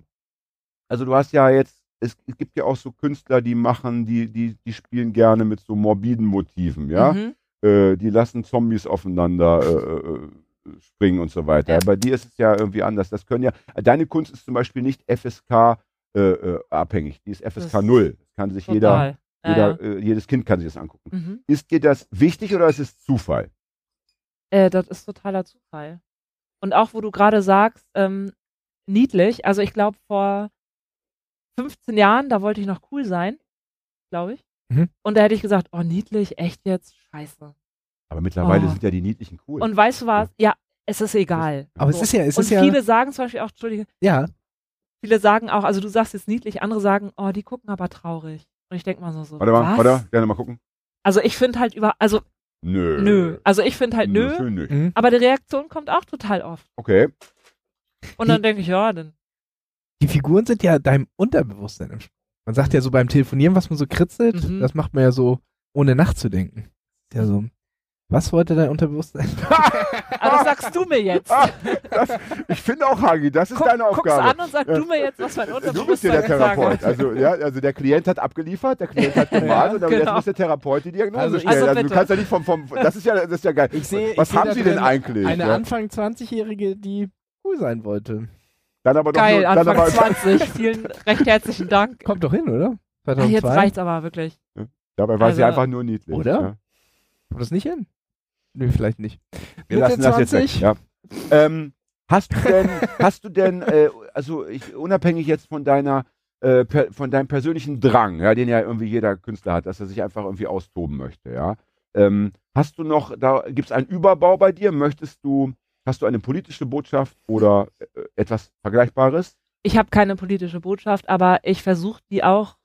also du hast ja jetzt, es, es gibt ja auch so Künstler, die machen, die, die, die spielen gerne mit so morbiden Motiven, ja. Mhm. Äh, die lassen Zombies aufeinander äh, äh, springen und so weiter. Ja. Bei dir ist es ja irgendwie anders. Das können ja, deine Kunst ist zum Beispiel nicht FSK äh, äh, abhängig. Die ist FSK Das- 0. Das kann sich jeder, Total. Ja, jeder ja. Äh, jedes Kind kann sich das angucken. Mhm. Ist dir das wichtig oder ist es Zufall? Äh, das ist totaler Zufall. Und auch, wo du gerade sagst, ähm, niedlich, also ich glaube, vor 15 Jahren, da wollte ich noch cool sein, glaube ich. Mhm. Und da hätte ich gesagt, oh, niedlich, echt jetzt? Scheiße. Aber mittlerweile Oh. sind ja die Niedlichen cool. Und weißt du was? Ja, es ist egal. Aber es ist ja, es Und ist ja, viele sagen zum Beispiel auch, Entschuldige, ja, viele sagen auch, also du sagst jetzt niedlich, andere sagen, oh, die gucken aber traurig. Und ich denke mal so, so warte mal, was? warte, gerne mal gucken. Also ich finde halt über, also Nö. nö. Also ich finde halt nö, schön nicht. mhm. aber die Reaktion kommt auch total oft. Okay. Und dann denke ich, ja, dann die Figuren sind ja deinem Unterbewusstsein im Spiel. Man sagt ja so beim Telefonieren, was man so kritzelt, Mhm. das macht man ja so, ohne nachzudenken. Ja so. Was wollte dein Unterbewusstsein? Aber das sagst du mir jetzt. Ah, das, ich finde auch, Hagi, das ist Guck, deine Aufgabe. an und sag du mir jetzt, was mein Du bist ja Unterbewusstsein der Therapeut. Also, ja, also der Klient hat abgeliefert, der Klient hat gemalt und dann genau. jetzt muss der Therapeut die Diagnose Also ich- stellen. Also Also, du kannst ja nicht vom, vom das ist ja, das ist ja geil. Ich sehe, Was ich haben Sie denn eigentlich? Eine ja? Anfang 20-Jährige, die cool sein wollte. Dann aber doch Geil, nur, dann Anfang aber, 20. Vielen recht herzlichen Dank. Kommt doch hin, oder? Ah, 2002? jetzt reicht's aber wirklich. Dabei war sie Also- einfach nur niedlich. Oder? Ja. Kommt das nicht hin? Nö, vielleicht nicht. Wir Mitte lassen das jetzt weg. 20? Ja. Ähm, hast du denn, hast du denn, äh, also ich, unabhängig jetzt von deiner, äh, per, von deinem persönlichen Drang, ja, den ja irgendwie jeder Künstler hat, dass er sich einfach irgendwie austoben möchte, ja. Ähm, hast du noch, da gibt es einen Überbau bei dir? Möchtest du, hast du eine politische Botschaft oder äh, etwas Vergleichbares? Ich habe keine politische Botschaft, aber ich versuche die auch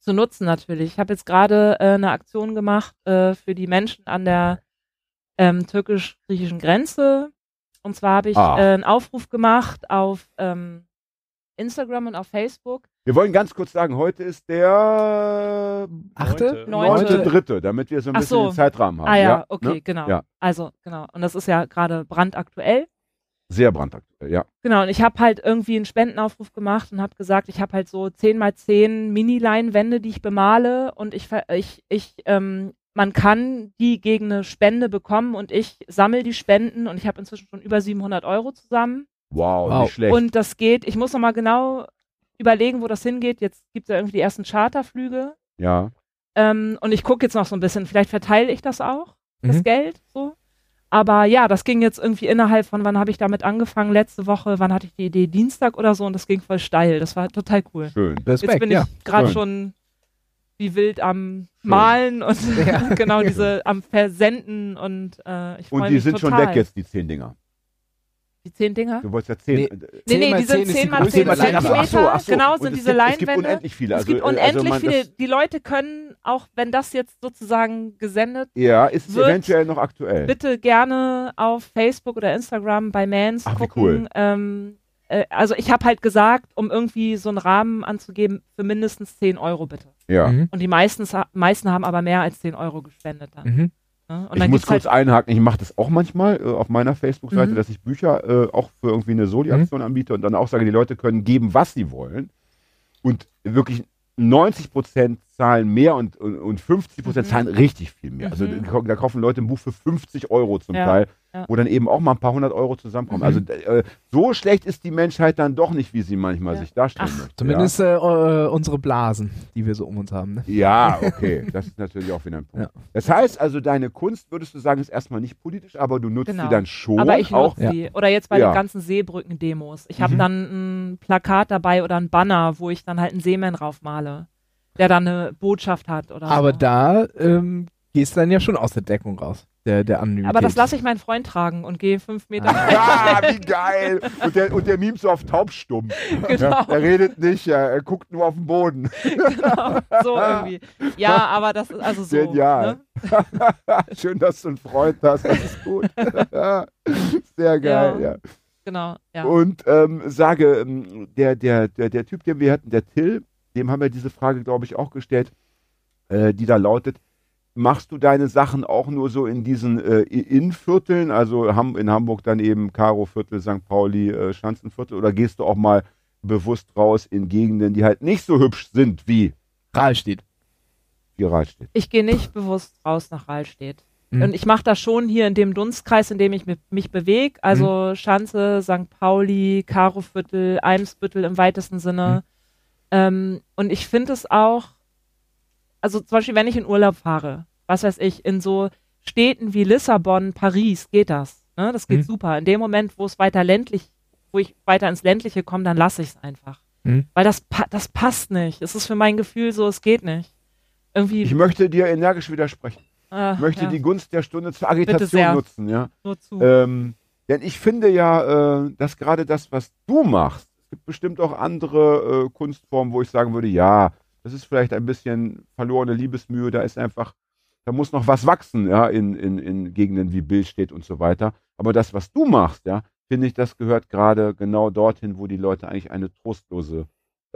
zu nutzen natürlich. Ich habe jetzt gerade äh, eine Aktion gemacht äh, für die Menschen an der ähm, türkisch-griechischen Grenze. Und zwar habe ich Ah. äh, einen Aufruf gemacht auf ähm, Instagram und auf Facebook. Wir wollen ganz kurz sagen, heute ist der Achte? Neunte. neunte Dritte, damit wir so ein Ach bisschen so. den Zeitrahmen haben. ah ja, ja okay, ne? genau. Ja. Also, genau. Und das ist ja gerade brandaktuell. Sehr brandaktuell, ja. Genau, und ich habe halt irgendwie einen Spendenaufruf gemacht und habe gesagt, ich habe halt so 10 mal 10 Mini-Leinwände, die ich bemale und ich, ver- ich, ich ähm, man kann die gegen eine Spende bekommen und ich sammle die Spenden und ich habe inzwischen schon über 700 Euro zusammen Wow, Wow. nicht schlecht. und das geht, ich muss nochmal genau überlegen, wo das hingeht. Jetzt gibt es ja irgendwie die ersten Charterflüge ja. ähm, und ich gucke jetzt noch so ein bisschen, vielleicht verteile ich das auch das Mhm. Geld so. Aber ja, das ging jetzt irgendwie innerhalb von, wann habe ich damit angefangen? Letzte Woche, wann hatte ich die Idee? Dienstag oder so und das ging voll steil. Das war total cool. Schön. Jetzt Respekt, bin ja. ich gerade schon wie wild am Malen und Ja. genau diese am Versenden und äh, ich Und die mich sind total. schon weg jetzt, die zehn Dinger. Die zehn Dinger? Du wolltest ja zehn. Nee. äh, Nee, 10 nee, mal die sind 10 ist die 10 mal Größe 10 der Zentimeter. Leinwand. Ach so, ach so. Genau sind es diese gibt, Es gibt Leinwände. unendlich viele. es Also, gibt äh, also unendlich man, viele. Die Leute können, auch wenn das jetzt sozusagen gesendet ja, ist es wird eventuell noch aktuell. bitte gerne auf Facebook oder Instagram bei Mans Ach, wie gucken. cool. Ähm, äh, also ich habe halt gesagt, um irgendwie so einen Rahmen anzugeben, für mindestens 10 Euro bitte. Ja. Mhm. Und die meisten, meisten haben aber mehr als 10 Euro gespendet dann. Mhm. Ne? Und ich muss gibt's kurz halt, einhaken, ich mache das auch manchmal äh, auf meiner Facebook-Seite, Mhm. dass ich Bücher äh, auch für irgendwie eine Soli-Aktion anbiete und dann auch sage, die Leute können geben, was sie wollen. Und wirklich 90 Prozent zahlen mehr und, und, und 50 Prozent Mhm. zahlen richtig viel mehr. Also Mhm. da da kaufen Leute ein Buch für 50 Euro zum Ja, Teil, ja. wo dann eben auch mal ein paar hundert Euro zusammenkommen. Mhm. Also äh, so schlecht ist die Menschheit dann doch nicht, wie sie manchmal Ja. sich darstellen Ach, möchte. Zumindest äh, äh, unsere Blasen, die wir so um uns haben. Ne? Ja, okay. Das ist natürlich auch wieder ein Punkt. Ja. Das heißt also, deine Kunst, würdest du sagen, ist erstmal nicht politisch, aber du nutzt Genau. sie dann schon aber ich auch. nutze sie. Oder jetzt bei Ja. den ganzen Seebrücken-Demos. Ich habe Mhm. dann ein Plakat dabei oder ein Banner, wo ich dann halt einen Seemann raufmale, der dann eine Botschaft hat oder Aber so. da ähm, gehst du dann ja schon aus der Deckung raus, der, der Anonymität. aber das lasse ich meinen Freund tragen und gehe fünf Meter. Ja, wie geil! Und der, und der mimt so auf taubstumm. genau. Er redet nicht, er, er guckt nur auf den Boden. genau, so irgendwie. Ja, aber das ist also so. Genial. Ne? Schön, dass du einen Freund hast, das ist gut. Sehr geil, ja. Ja. Genau, ja. Und ähm, sage, ähm, der, der, der, der Typ, den wir hatten, der Till, dem haben wir diese Frage, glaube ich, auch gestellt, äh, die da lautet, machst du deine Sachen auch nur so in diesen äh, Innenvierteln, also Ham in Hamburg dann eben Karo-Viertel, St. Pauli, äh, Schanzenviertel, oder gehst du auch mal bewusst raus in Gegenden, die halt nicht so hübsch sind wie Rahl steht. die Rahlstedt? Ich gehe nicht bewusst raus nach Rahlstedt. Mhm. Und ich mache das schon hier in dem Dunstkreis, in dem ich mi- mich bewege. Also Mhm. Schanze, St. Pauli, Karoviertel, Eimsbüttel im weitesten Sinne. Ähm, und ich finde es auch, also zum Beispiel, wenn ich in Urlaub fahre, was weiß ich, in so Städten wie Lissabon, Paris, geht das. Ne? Das geht Mhm. super. In dem Moment, wo es weiter ländlich, wo ich weiter ins Ländliche komme, dann lasse ich es einfach. Mhm. Weil das, das passt nicht. Es ist für mein Gefühl so, es geht nicht. Irgendwie. Ich möchte dir energisch widersprechen. äh, Ich möchte ja, die Gunst der Stunde zur. Agitation nutzen, ja. nur zu. Ähm, denn ich finde ja, äh, dass gerade das, was du machst, gibt bestimmt auch andere äh, Kunstformen, wo ich sagen würde, ja, das ist vielleicht ein bisschen verlorene Liebesmühe, da ist einfach, da muss noch was wachsen, ja, in, in, in Gegenden wie Bild steht und so weiter. Aber das, was du machst, ja, finde ich, das gehört gerade genau dorthin, wo die Leute eigentlich eine trostlose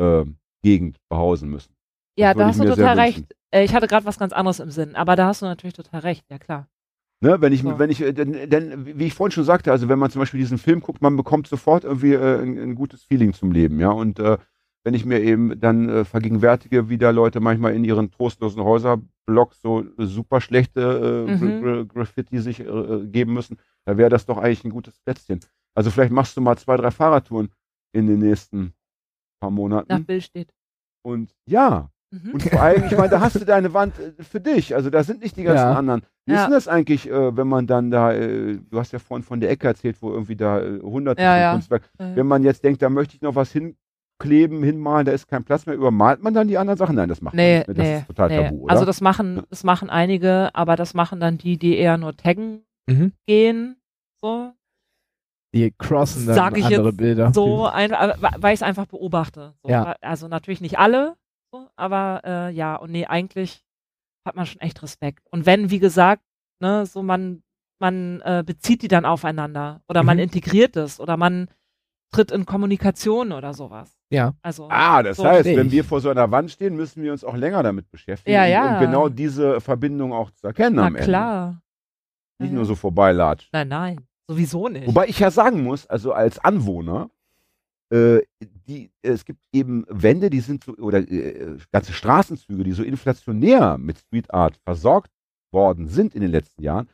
äh, Gegend behausen müssen. Ja, da hast du total wünschen. recht. Äh, Ich hatte gerade was ganz anderes im Sinn, aber da hast du natürlich total recht, ja klar. Ne, wenn ich, So. wenn ich, äh, denn, denn, wie ich vorhin schon sagte, also wenn man zum Beispiel diesen Film guckt, man bekommt sofort irgendwie äh, ein, ein gutes Feeling zum Leben, ja. Und äh, wenn ich mir eben dann äh, vergegenwärtige, wie da Leute manchmal in ihren trostlosen Häuserblocks so super schlechte äh, Mhm. Gra- Gra- Graffiti sich äh, geben müssen, da wäre das doch eigentlich ein gutes Plätzchen. Also vielleicht machst du mal zwei, drei Fahrradtouren in den nächsten paar Monaten. Nach Bill steht. Und ja, Mhm. und vor allem, ich meine, da hast du deine Wand äh, für dich. Also da sind nicht die ganzen Ja. anderen. Wie ist Ja. denn das eigentlich, äh, wenn man dann da, äh, du hast ja vorhin von der Ecke erzählt, wo irgendwie da äh, hunderte Ja, von ja. Kunstwerken. Äh, Wenn man jetzt denkt, da möchte ich noch was hinkleben, hinmalen, da ist kein Platz mehr, übermalt man dann die anderen Sachen? Nein, das macht Nee, man nicht. Das nee, ist total nee. tabu, oder? Also das machen, das machen einige, aber das machen dann die, die eher nur taggen Mhm. gehen. So, Die crossen dann Sag ich andere jetzt Bilder. so einfach, aber- weil ich es einfach beobachte. So, Ja. Also natürlich nicht alle, so, aber äh, ja, und nee, eigentlich hat man schon echt Respekt. Und wenn, wie gesagt, ne, so man, man äh, bezieht die dann aufeinander oder man Mhm. integriert es oder man tritt in Kommunikation oder sowas. Ja. Also Ah, das So heißt, wenn wir vor so einer Wand stehen, müssen wir uns auch länger damit beschäftigen, Ja, um- ja. um genau diese Verbindung auch zu erkennen na am Ende. klar. Nicht Ja, nur so vorbeilatschen. Nein, nein, sowieso nicht. Wobei ich ja sagen muss, also als Anwohner, äh, die, es gibt eben Wände, die sind so, oder äh, ganze Straßenzüge, die so inflationär mit Street Art versorgt worden sind in den letzten Jahren,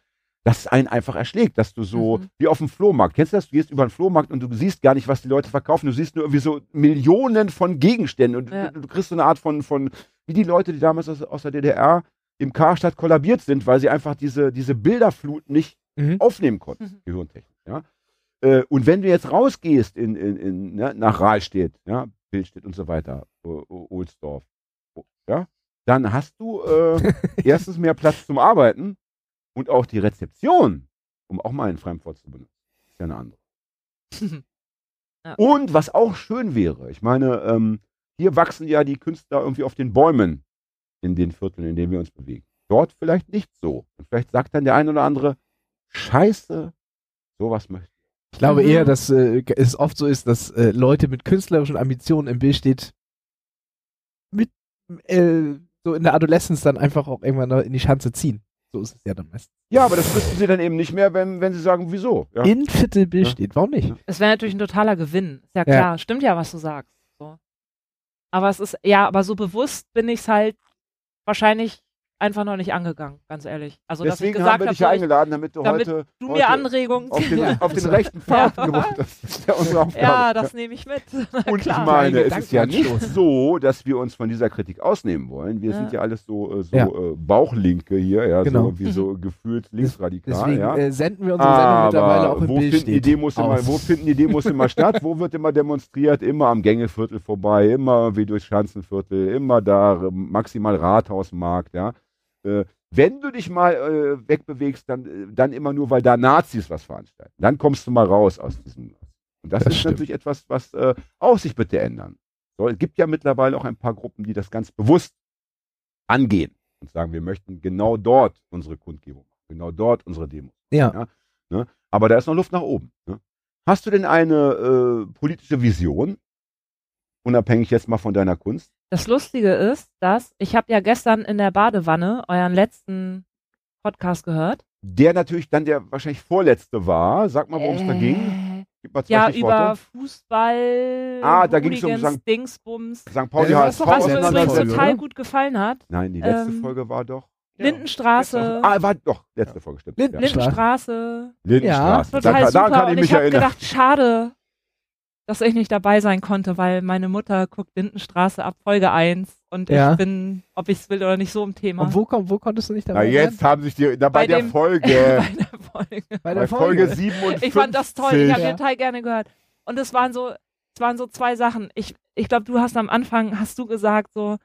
dass es einen einfach erschlägt, dass du so, Mhm. wie auf dem Flohmarkt, kennst du das? Du gehst über den Flohmarkt und du siehst gar nicht, was die Leute verkaufen, du siehst nur irgendwie so Millionen von Gegenständen und Ja. du, du kriegst so eine Art von, von, wie die Leute, die damals aus, aus der DDR im Karstadt kollabiert sind, weil sie einfach diese, diese Bilderflut nicht Mhm. aufnehmen konnten, Mhm. Gehirntechnik. Ja? Äh, und wenn du jetzt rausgehst in, in, in, ne, nach Rahlstedt, ja, Bildstedt und so weiter, Ohlsdorf, ja, dann hast du äh, erstens mehr Platz zum Arbeiten und auch die Rezeption, um auch mal ein Fremdwort zu benutzen, ist ja eine andere. Ja. Und was auch schön wäre, ich meine, ähm, hier wachsen ja die Künstler irgendwie auf den Bäumen in den Vierteln, in denen wir uns bewegen. Dort vielleicht nicht so. Und vielleicht sagt dann der eine oder andere, Scheiße, sowas möchte ich. Glaube Mhm. eher, dass äh, es oft so ist, dass äh, Leute mit künstlerischen Ambitionen im Bild steht, mit äh, so in der Adoleszenz dann einfach auch irgendwann in die Schanze ziehen. So ist es ja dann meistens. Ja, aber das müssten sie dann eben nicht mehr, wenn, wenn sie sagen, wieso. Ja. In Viertel Bild Ja. steht. Warum nicht? Ja. Es wäre natürlich ein totaler Gewinn. Ist ja Ja. klar. Stimmt ja, was du sagst. So. Aber es ist, ja, aber so bewusst bin ich es halt wahrscheinlich einfach noch nicht angegangen, ganz ehrlich. Also, Deswegen dass ich haben wir habe, dich ich- eingeladen, damit du damit heute, du heute mir Anregungen auf den, auf den rechten Pfad Ja. gebracht hast. Das ist ja unsere Aufgabe. Ja, das nehme ich mit. Und ich meine, Ein es ist ja nicht so, dass wir uns von dieser Kritik ausnehmen wollen. Wir Ja. sind ja alles so, äh, so Ja. äh, Bauchlinke hier, ja, Genau. so irgendwie so gefühlt linksradikal. Deswegen ja. äh, senden wir unsere Sendung mittlerweile auch im wo Bild finden, die immer, wo finden die Demos immer statt? Wo wird immer demonstriert? Immer am Gängeviertel vorbei, immer irgendwie durchs Schanzenviertel, immer da, maximal Rathausmarkt, ja. Äh, wenn du dich mal äh, wegbewegst, dann, äh, dann immer nur, weil da Nazis was veranstalten. Dann kommst du mal raus aus diesem. Und das, Das ist stimmt. natürlich etwas, was äh, auch sich bitte ändern soll. Es gibt ja mittlerweile auch ein paar Gruppen, die das ganz bewusst angehen und sagen, wir möchten genau dort unsere Kundgebung, machen, genau dort unsere Demo. Ja. Aber da ist noch Luft nach oben. Ne? Hast du denn eine äh, politische Vision? Unabhängig jetzt mal von deiner Kunst? Das Lustige ist, dass ich habe ja gestern in der Badewanne euren letzten Podcast gehört. Der natürlich dann der wahrscheinlich vorletzte war. Sag mal, worum es da ging. Äh, Gib mal zwei Ja, über Fußball, Ah, da ging's um Hooligans, St. Dingsbums. St. Pauli Ja, HSV das ist doch Was mir übrigens oder? total gut gefallen hat. Nein, die letzte Ähm, Folge war doch. Lindenstraße, Ah, war doch, letzte Folge, stimmt. Linden- ja. Lindenstraße, Lindenstraße. total da, super. daran kann und ich ich mich habe gedacht, schade, dass ich nicht dabei sein konnte, weil meine Mutter guckt Lindenstraße ab Folge 1 und Ja. ich bin, ob ich es will oder nicht, so im Thema. Und wo, komm, wo konntest du nicht Na, dabei jetzt haben sich die, na, bei, Bei der dem- Folge, bei der Folge. sein? Bei bei der Folge Folge. 57. Ich fand das toll, ich habe Ja. total gerne gehört. Und es waren so, es waren so zwei Sachen. Ich, ich glaube, du hast am Anfang, hast du gesagt so,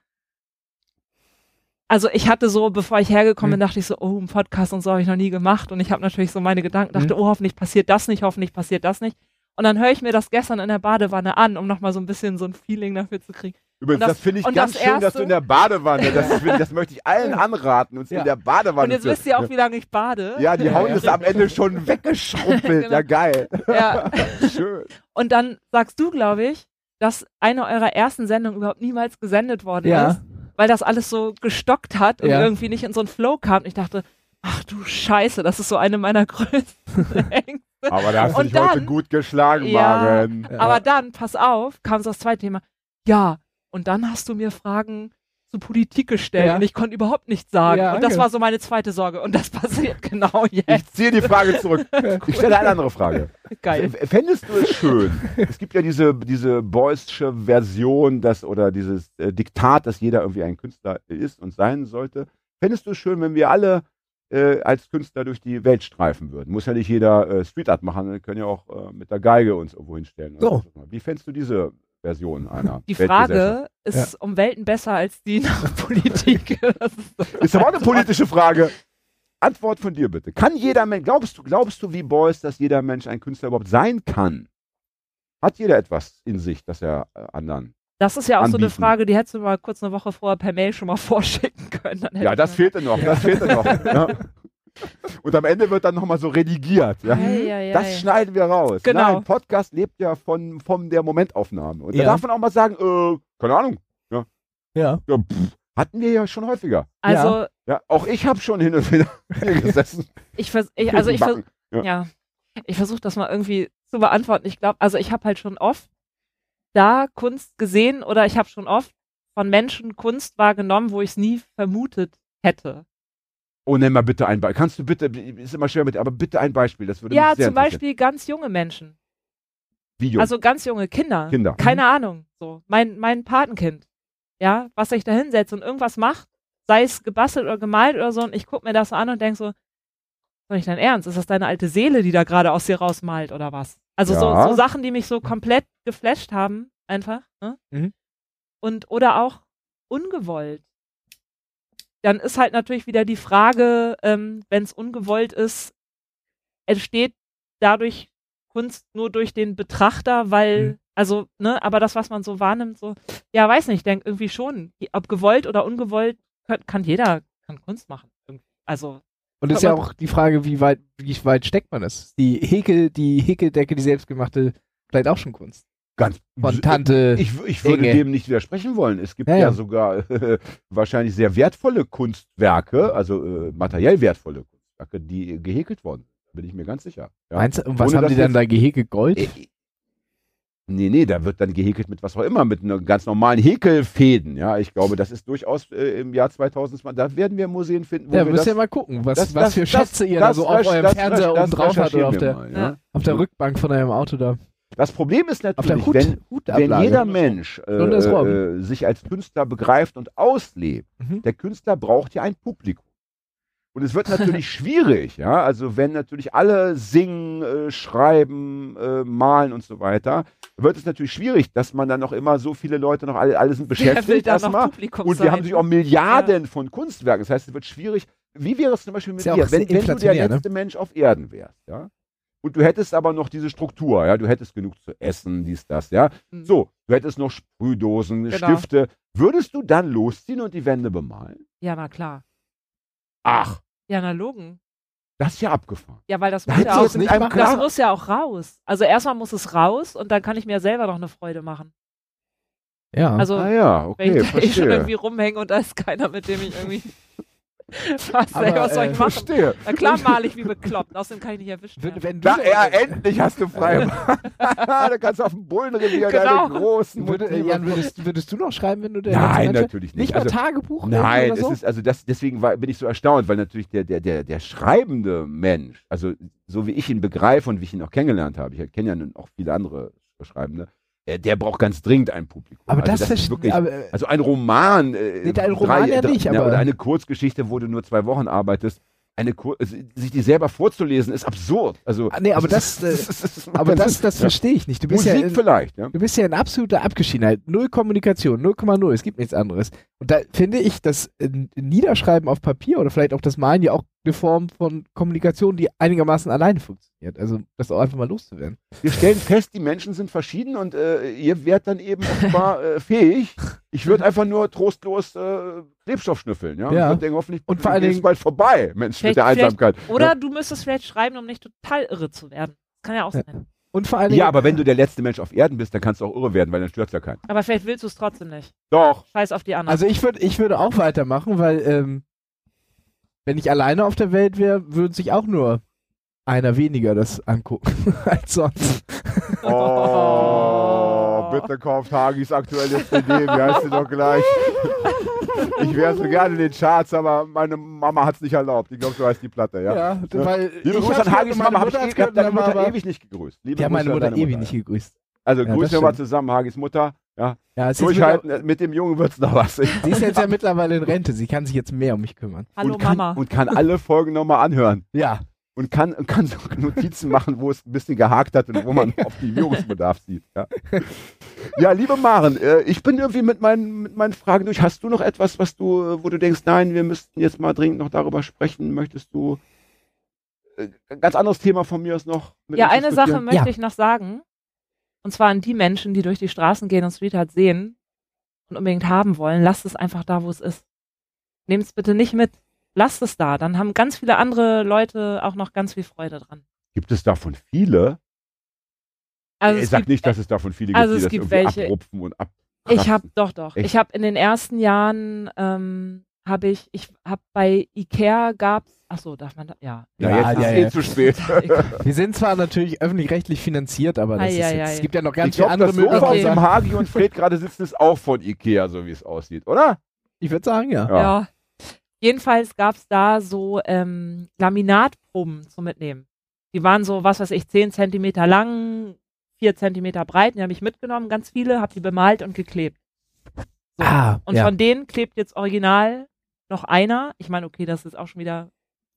also ich hatte so, bevor ich hergekommen bin, Mhm. dachte ich so, oh, ein Podcast und so habe ich noch nie gemacht. Und ich habe natürlich so meine Gedanken, dachte, Mhm. oh, hoffentlich passiert das nicht, hoffentlich passiert das nicht. Und dann höre ich mir das gestern in der Badewanne an, um nochmal so ein bisschen so ein Feeling dafür zu kriegen. Übrigens, Und das, das- finde ich ganz das schön, dass Erste- du in der Badewanne, das, find- das möchte ich allen anraten, uns Ja. in der Badewanne Und jetzt zu- wisst ihr auch, wie lange ich bade. Ja, die Haut ja. ist am Ende schon weggeschrumpelt. Genau. Ja, geil. Ja. Schön. Und dann sagst du, glaube ich, dass eine eurer ersten Sendungen überhaupt niemals gesendet worden Ja. ist, weil das alles so gestockt hat und Ja. irgendwie nicht in so einen Flow kam. Und ich dachte, ach du Scheiße, das ist so eine meiner größten Ängste. Aber da hast du dich heute dann- gut geschlagen, Ja. Maren. Ja. Aber dann, pass auf, kam so das zweite Thema. Ja, und dann hast du mir Fragen zu Politik gestellt Ja. und ich konnte überhaupt nichts sagen. Ja, und das war so meine zweite Sorge. Und das passiert genau Ich jetzt. ziehe die Frage zurück. Ich stelle eine andere Frage. Geil. Fändest du es schön? Es gibt ja diese, diese Boysche Version, dass, oder dieses äh, Diktat, dass jeder irgendwie ein Künstler ist und sein sollte. Fändest du es schön, wenn wir alle äh, als Künstler durch die Welt streifen würden? Muss ja nicht jeder äh, Street Art machen, wir können ja auch äh, mit der Geige uns irgendwo hinstellen. oder So. Wie fändest du diese Version einer Die? Frage ist um Welten besser als die nach Politik. Das Ist aber auch eine politische Frage. Antwort von dir bitte. Kann jeder Mensch, glaubst du, glaubst du wie Beuys, dass jeder Mensch ein Künstler überhaupt sein kann? Hat jeder etwas in sich, das er äh, anderen? Das ist ja auch so eine anbieten. Frage, die hättest du mal kurz eine Woche vorher per Mail schon mal vorschicken können. Ja, das fehlte noch, das fehlte noch. Ja. Und am Ende wird dann nochmal so redigiert. Ja. Ei, ei, ei. Das schneiden wir raus. Genau. Nein, Podcast lebt ja von, von der Momentaufnahme. Und da Ja. darf man auch mal sagen, äh, keine Ahnung, Ja. ja, pff, hatten wir ja schon häufiger. Also, Ja, auch ich habe schon hin und wieder hier gesessen. ich, vers ich, also ich, vers. Ja. ja. ich versuche das mal irgendwie zu beantworten. Ich glaube, also ich habe halt schon oft da Kunst gesehen oder ich habe schon oft von Menschen Kunst wahrgenommen, wo ich es nie vermutet hätte. Oh, nenn mal bitte ein Beispiel. Kannst du bitte, ist immer schwer mit, aber bitte ein Beispiel. Das würde Ja, mich sehr zum Beispiel ganz junge Menschen. Video. Also ganz junge Kinder. Kinder. Keine Ahnung. So. Mein, mein Patenkind. Ja, was sich da hinsetzt und irgendwas macht, sei es gebastelt oder gemalt oder so, und ich gucke mir das an und denke so, ist nicht dein Ernst? Ist das deine alte Seele, die da gerade aus dir rausmalt oder was? Also Ja. so, so Sachen, die mich so komplett geflasht haben, einfach. Ne? Mhm. Und oder auch ungewollt. Dann ist halt natürlich wieder die Frage, ähm, wenn es ungewollt ist, entsteht dadurch Kunst nur durch den Betrachter, weil, Mhm. also, ne, aber das, was man so wahrnimmt, so, ja, weiß nicht, ich denke irgendwie schon, ob gewollt oder ungewollt, kann, kann jeder kann Kunst machen. irgendwie. Also, Und ist ja auch die Frage, wie weit, wie weit steckt man es? Die Häkel, die Häkeldecke, die selbstgemachte, vielleicht auch schon Kunst. Ganz Von Tante. Ich, ich würde Inge. dem nicht widersprechen wollen. Es gibt Ja, ja, ja. sogar wahrscheinlich sehr wertvolle Kunstwerke, also äh, materiell wertvolle Kunstwerke, die gehäkelt wurden. Da bin ich mir ganz sicher. Ja. Meinst du, und was Ohne haben die dann jetzt- da gehäkelt? Gold? Nee, nee, da wird dann gehäkelt mit was auch immer, mit ganz normalen Häkelfäden. Ja, ich glaube, das ist durchaus äh, im Jahr 2020, da werden wir Museen finden, wo ja, wir müsst das, ihr mal gucken, was, das- was das- für Schätze ihr da so auf eurem Fernseher oben drauf habt oder auf der, mal, ja. auf der Rückbank von eurem Auto da. Das Problem ist natürlich, Hut, wenn, wenn jeder Mensch äh, äh, sich als Künstler begreift und auslebt, Mhm. der Künstler braucht ja ein Publikum. Und es wird natürlich schwierig, ja, also wenn natürlich alle singen, äh, schreiben, äh, malen und so weiter, wird es natürlich schwierig, dass man dann noch immer so viele Leute noch alle, alle sind beschäftigt erstmal. Und wir haben natürlich auch Milliarden von Kunstwerken. Das heißt, es wird schwierig. Wie wäre es zum Beispiel mit ja dir, wenn, wenn du der ne? letzte Mensch auf Erden wärst, ja? Und du hättest aber noch diese Struktur, ja, du hättest genug zu essen, dies, das, ja. Mhm. So, du hättest noch Sprühdosen, Genau. Stifte. Würdest du dann losziehen und die Wände bemalen? Ja, na klar. Ach, Ja, na logen. das ist ja abgefahren. Ja, weil das Da muss ja auch, machen. das muss ja auch raus. Also erstmal muss es raus und dann kann ich mir selber noch eine Freude machen. Ja. Also Ah ja, wenn okay, ich da eh schon verstehe. irgendwie rumhänge und da ist keiner, mit dem ich irgendwie was, Aber, was soll äh, ich machen? Verstehe. Na klar male ich wie bekloppt, außerdem kann ich nicht erwischt wenn, werden. wenn du Da, ja, endlich hast du frei. da kannst du auf dem Bullenrevier Genau. deine großen würde, äh, Jan, würdest, würdest du noch schreiben, wenn du der Nein, natürlich nicht. Nicht mal Also- Tagebuch Nein, oder so? es ist also das deswegen war, bin ich so erstaunt, weil natürlich der der der der schreibende Mensch, also so wie ich ihn begreife und wie ich ihn auch kennengelernt habe, ich kenne ja nun auch viele andere Schreibende, der, der braucht ganz dringend ein Publikum. aber also das, ist verstehe wirklich aber, äh, also ein Roman, äh, Nee, ein Roman ja nicht, aber- oder eine Kurzgeschichte, wo du nur zwei Wochen arbeitest, eine Kur sich die selber vorzulesen, ist absurd. Also Ah, nee, aber das, äh, aber das, das verstehe ich nicht. Du bist Musik ja in, vielleicht, ja. Du bist ja in absoluter Abgeschiedenheit. Null Kommunikation, 0,0. Es gibt nichts anderes. Und da finde ich das äh, Niederschreiben auf Papier oder vielleicht auch das Malen ja auch eine Form von Kommunikation, die einigermaßen alleine funktioniert. Also das auch einfach mal loszuwerden. Wir stellen fest, die Menschen sind verschieden und äh, ihr werdet dann eben offenbar äh, fähig. Ich würde einfach nur trostlos äh, Klebstoff schnüffeln, ja. Ja. Ich würd denken, hoffentlich Und vor allen ist Dingen- bald vorbei, Mensch, mit der Einsamkeit. Oder du müsstest vielleicht schreiben, um nicht total irre zu werden. Das kann ja auch Ja. sein. Und vor allen Dingen, Ja, aber wenn du der letzte Mensch auf Erden bist, dann kannst du auch irre werden, weil dann stört ja keinen. Aber vielleicht willst du es trotzdem nicht. Doch. Scheiß auf die anderen. also ich würde ich würde auch weitermachen, weil ähm, wenn ich alleine auf der Welt wäre, würde sich auch nur einer weniger das angucken als sonst. Oh, bitte kauft Hagis aktuelles CD, wie heißt sie doch gleich? Ich wäre so gerne in den Charts, aber meine Mama hat es nicht erlaubt. Ich glaube, so heißt die Platte, ja. Ja, weil Liebe ich Grüße an Hagis Mama, hab Mutter ich, hab gehört, deine Mutter aber- ewig nicht gegrüßt. Liebe Die haben meine Grüße Mutter deine ewig nicht gegrüßt. Also Ja, wir mal zusammen, Hagis Mutter. Ja, Ja, es ist durchhalten, mit dem Jungen wird's noch was. Sie ist jetzt ja mittlerweile in Rente. Sie kann sich jetzt mehr um mich kümmern. Hallo und kann, Mama. Und kann alle Folgen nochmal anhören. Ja. Und kann, und kann so Notizen machen, wo es ein bisschen gehakt hat und wo man auf die Übungsbedarf sieht. Ja, ja liebe Maren, äh, ich bin irgendwie mit meinen, mit meinen Fragen durch. Hast du noch etwas, was du, äh, wo du denkst, nein, wir müssten jetzt mal dringend noch darüber sprechen? Möchtest du äh, ein ganz anderes Thema von mir aus noch? mit Ja, eine Sache möchte Ja. ich noch sagen. Und zwar an die Menschen, die durch die Straßen gehen und Sweetheart sehen und unbedingt haben wollen. Lasst es einfach da, wo es ist. Nehmt es bitte nicht mit. Lasst es da. Dann haben ganz viele andere Leute auch noch ganz viel Freude dran. Gibt es davon viele? Also ich sag nicht, dass es davon viele also gibt, es die das gibt irgendwie welche. abrupfen und ab. Ich habe doch doch. Echt? Ich habe in den ersten Jahren ähm, habe ich ich habe bei Ikea gab's ach so darf man da ja Ja, Ja, jetzt ja, ist ja. eh zu spät. Wir sind zwar natürlich öffentlich-rechtlich finanziert, aber das Ei, ist jetzt, es gibt ja noch ganz ich viele andere Möglichkeiten. dem Hagi und Fred gerade sitzen, ist auch von Ikea, so wie es aussieht, oder? Ich würde sagen, ja. Ja. Ja. Jedenfalls gab es da so ähm, Laminatproben zum Mitnehmen. Die waren so, was weiß ich, 10 Zentimeter lang, 4 Zentimeter breit. Die habe ich mitgenommen, ganz viele, habe die bemalt und geklebt. So. Ah, und ja. von denen klebt jetzt original noch einer. Ich meine, okay, das ist auch schon wieder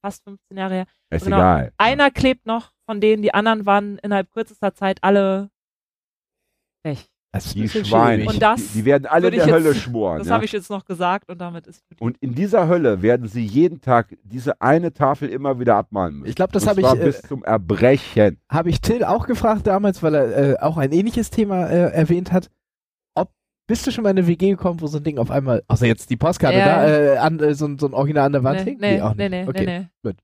fast 15 Jahre her. Ist Genau. egal. Einer klebt noch von denen, die anderen waren innerhalb kürzester Zeit alle weg. Das Die Schweine. Und das die, die werden alle in der ich Hölle jetzt- schmoren. Das ja? habe ich jetzt noch gesagt und damit ist. Und in dieser Hölle werden sie jeden Tag diese eine Tafel immer wieder abmalen müssen. Ich glaube, das habe ich, zwar äh, bis zum Erbrechen. hab ich Till auch gefragt damals, weil er äh, auch ein ähnliches Thema äh, erwähnt hat. Bist du schon mal in eine WG gekommen, wo so ein Ding auf einmal, außer jetzt die Postkarte Ja. da, äh, an, äh, so, ein- so ein Original an der Wand Nee, hängt? nee, auch nee, nicht. nee, okay. nee, nee. gut.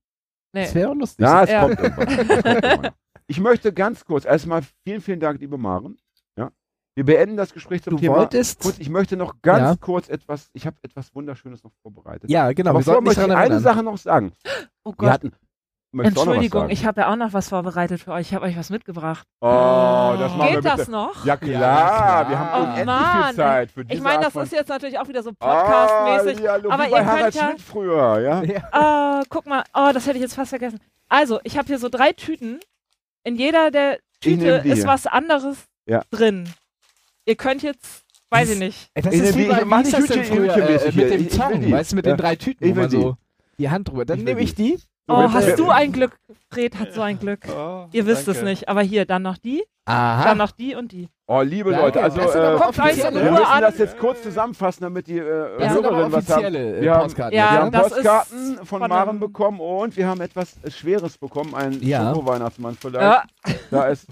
Nee. Das wäre auch lustig. Ja, es Ja. kommt irgendwann. Ich möchte ganz kurz, erstmal vielen, vielen Dank, liebe Maren. Ja. Wir beenden das Gespräch zum du Thema. wolltest. Kurz, ich möchte noch ganz Ja. kurz etwas, ich habe etwas Wunderschönes noch vorbereitet. ja, genau. Aber wir vorher möchte ich eine. Sache noch sagen. Oh Wir Gott. hatten, möchtest Entschuldigung, ich habe ja auch noch was vorbereitet für euch. Ich habe euch was mitgebracht. Oh, das machen wir Geht bitte. das noch? Ja klar, Ja, klar. wir haben Oh, unendlich Mann. viel Zeit für diese Ich meine, das ist jetzt natürlich auch wieder so Ah, Podcast-mäßig. ja, hallo, aber wie bei ihr Harald könnt ja- Schmidt früher, ja? Ja. Ah, guck mal. Oh, das hätte ich jetzt fast vergessen. Also, ich habe hier so drei Tüten. In jeder der Tüte ist was anderes Ja. drin. Ihr könnt jetzt, weiß ich nicht. Das Ich ist wie die- bei, wie die das denn früher, äh, mit dem Tong, die. weißt du, mit Ja. den drei Tüten, wo man die. so die Hand drüber. Dann nehme ich die. Oh, hast du ein Glück? Fred hat so ein Glück. Oh, Ihr wisst es danke. nicht. Aber hier, dann noch die, Aha. dann noch die und die. Oh, liebe Danke. Leute, also sind äh, wir Ruhe müssen an. das jetzt kurz zusammenfassen, damit die äh, aber Hörerinnen was haben. offizielle äh, Wir haben- Postkarten. Ja, wir haben Postkarten von, von Maren bekommen und wir haben etwas Schweres bekommen, einen Ja. Schoko-Weihnachtsmann vielleicht. Ja, Da ist,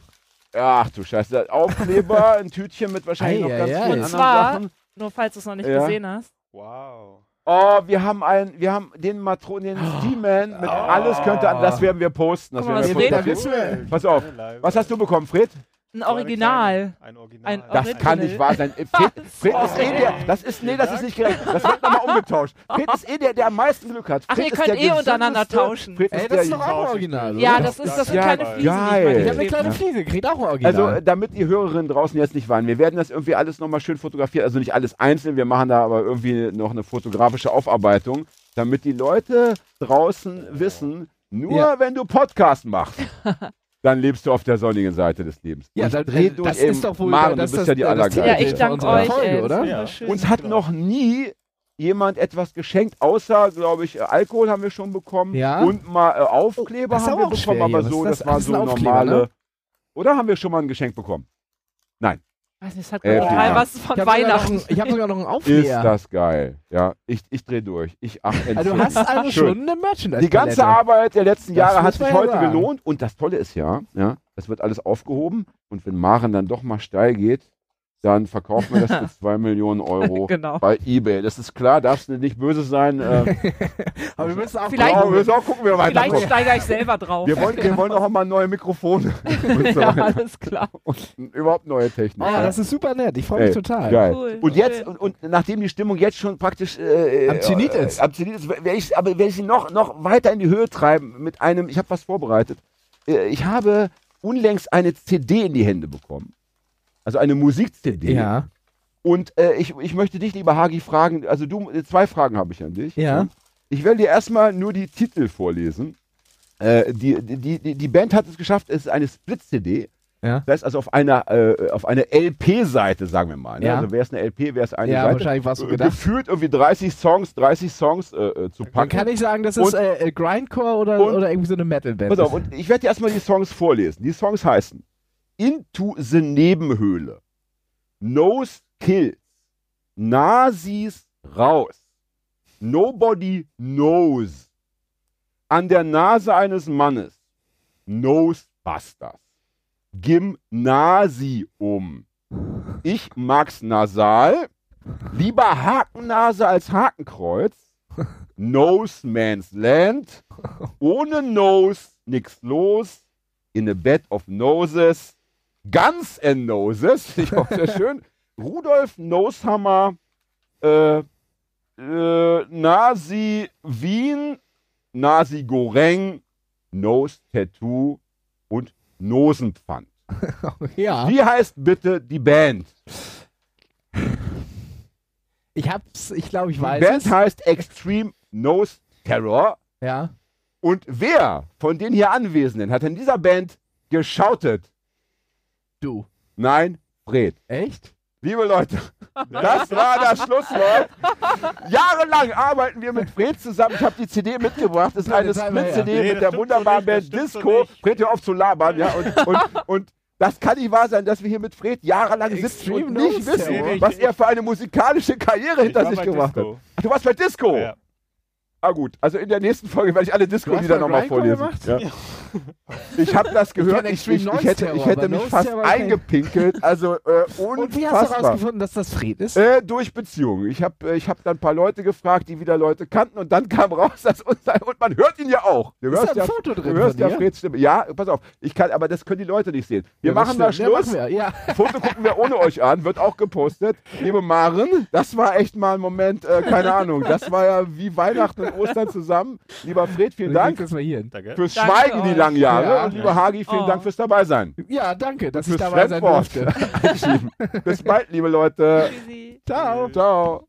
ach du Scheiße, Aufkleber, ein Tütchen mit wahrscheinlich noch Ei, ganz ei, vielen ei. anderen Und zwar- Sachen. nur falls du es noch nicht Ja. gesehen hast. Wow. Oh, wir haben einen, wir haben den Matronen, den Steeman mit alles könnte an, das werden wir posten. Das werden wir Fred- fotografieren. Pass auf, was hast du bekommen, Fred? Ein Original. Ein Original. Ein Das Original. kann nicht wahr sein. Fred, Fred ist eh der, das ist, nee, das ist nicht gerecht. Das wird nochmal umgetauscht. Fred ist eh der, der am meisten Glück hat. Ach, Fred ihr ist könnt eh untereinander tauschen. Fred Ey, ist das ist doch auch ein Original, Ja, das, ist, das sind Ja, kleine Fliesen, geil. die ich Ich habe eine kleine Fliese, kriegt auch ein Original. Also, äh, damit die Hörerinnen draußen jetzt nicht waren, wir werden das irgendwie alles nochmal schön fotografieren. Also nicht alles einzeln, wir machen da aber irgendwie noch eine fotografische Aufarbeitung, damit die Leute draußen wissen, nur Ja. wenn du Podcast machst, dann lebst du auf der sonnigen Seite des Lebens. Ja, Und da- dreh durch das ist doch wohl Maren, das- du bist das- ja die das- Allergeilste. Ja, ich danke euch. Folge, ey, das oder? Ja. Uns hat noch nie jemand etwas geschenkt, außer, glaube ich, äh, Alkohol haben wir schon bekommen Ja. und mal äh, Aufkleber das ist haben wir bekommen, aber so, das, das? war Das so normale. ne? Oder haben wir schon mal ein Geschenk bekommen? Weiß nicht, es hat Äh, total ja. was von Ich habe sogar, noch Weihnachten. einen- ich hab sogar noch einen Ist Aufnäher. das geil. Ja, ich, ich drehe durch. Ich, ach, Also du hast also schon eine Merchandise. Die ganze Arbeit der letzten Das Jahre hat sich heute sagen. gelohnt. Und das Tolle ist ja, ja, das wird alles aufgehoben. Und wenn Maren dann doch mal steil geht, dann verkaufen wir das für 2 Millionen Euro genau. bei Ebay. Das ist klar, darfst du nicht böse sein. Äh, Aber wir müssen auch Vielleicht- ja, wir müssen auch gucken, wie wir Vielleicht weiterkommen. steigere ich selber drauf. Wir wollen, wir wollen auch mal neue Mikrofone so ja, alles klar. und überhaupt neue Technik. Oh, ja. das ist super nett. Ich freue mich Ey, total. Geil. Cool, und jetzt, und, und nachdem die Stimmung jetzt schon praktisch äh, Am Zenit äh, ist. am Zenit ist, werde ich, aber werde ich sie noch, noch weiter in die Höhe treiben mit einem, ich habe was vorbereitet. Äh, ich habe unlängst eine CD in die Hände bekommen. Also eine Musik-CD. Ja. Und äh, ich, ich möchte dich, lieber Hagi, fragen, also du, äh, zwei Fragen habe ich an dich. Ja. Ich werde dir erstmal nur die Titel vorlesen. Äh, die, die, die, die Band hat es geschafft, es ist eine Split-CD. Ja. Das heißt also auf einer, äh, auf einer LP-Seite, sagen wir mal. Ne? Ja. Also wäre es eine LP, wäre es eine Ja, Seite. wahrscheinlich warst du gedacht. Gefühlt irgendwie 30 Songs, 30 Songs äh, äh, zu Dann packen. kann ich sagen, das ist äh, Grindcore oder, und- oder irgendwie so eine Metal-Band. Pass auf, und ich werde dir erstmal die Songs vorlesen. Die Songs heißen Into the Nebenhöhle, Nose Kills, Nazis raus, Nobody Knows, An der Nase eines Mannes, Nosebusters, Gymnasium, Ich mag's nasal, lieber Hakennase als Hakenkreuz, Nose Man's Land, ohne Nose, nix los, in a bed of noses, Guns and Noses, ich auch sehr schön, Rudolf Nosehammer, äh, äh, Nasi Wien, Nasi Goreng, Nose Tattoo und Nosenpfand. ja. Wie heißt bitte die Band? Ich hab's, ich glaube, ich Die weiß Band es. heißt Extreme Nose Terror. Ja. Und wer von den hier Anwesenden hat in dieser Band geschautet? Du. Nein, Fred. Echt? Liebe Leute, das war das Schlusswort. Jahrelang arbeiten wir mit Fred zusammen. Ich habe die CD mitgebracht. Das ist eine Split-CD. Nee, mit der wunderbaren so nicht, Band Disco. Fred, hör auf zu labern. Ja, und, und, und das kann nicht wahr sein, dass wir hier mit Fred jahrelang sitzen Extreme und nicht wissen, was er für eine musikalische Karriere hinter sich gemacht hat. Disco. Ach, du warst bei Disco? Ja. Ah gut, also in der nächsten Folge werde ich alle Disco-Lieder mal nochmal vorlesen. gemacht? Ja. Ich habe das gehört, ich, ich, ich, hätte, ich hätte mich fast eingepinkelt. Also äh, Und wie hast du unfassbar. herausgefunden, dass das Fred ist? Äh, durch Beziehungen. Ich habe äh, ich hab dann ein paar Leute gefragt, die wieder Leute kannten und dann kam raus, dass unser, und man hört ihn ja auch. Du Ist hörst da ein ja, Foto drin du hörst ja? Freds Stimme. Ja, pass auf, ich kann, aber das können die Leute nicht sehen. Wir Ja, machen da. Ja, Schluss. machen wir. Ja. Foto gucken wir ohne euch an, wird auch gepostet. Liebe Maren, das war echt mal ein Moment, äh, keine Ahnung. Das war ja wie Weihnachten Ostern zusammen. Lieber Fred, vielen Dank. Danke. fürs Danke Schweigen die euch. langen Jahre. Ja. Und lieber Hagi, vielen Oh. Dank fürs Dabeisein. Ja, danke, dass ich Fürs dabei sein durfte. Bis bald, liebe Leute. Tschüssi. Ciao. Ciao.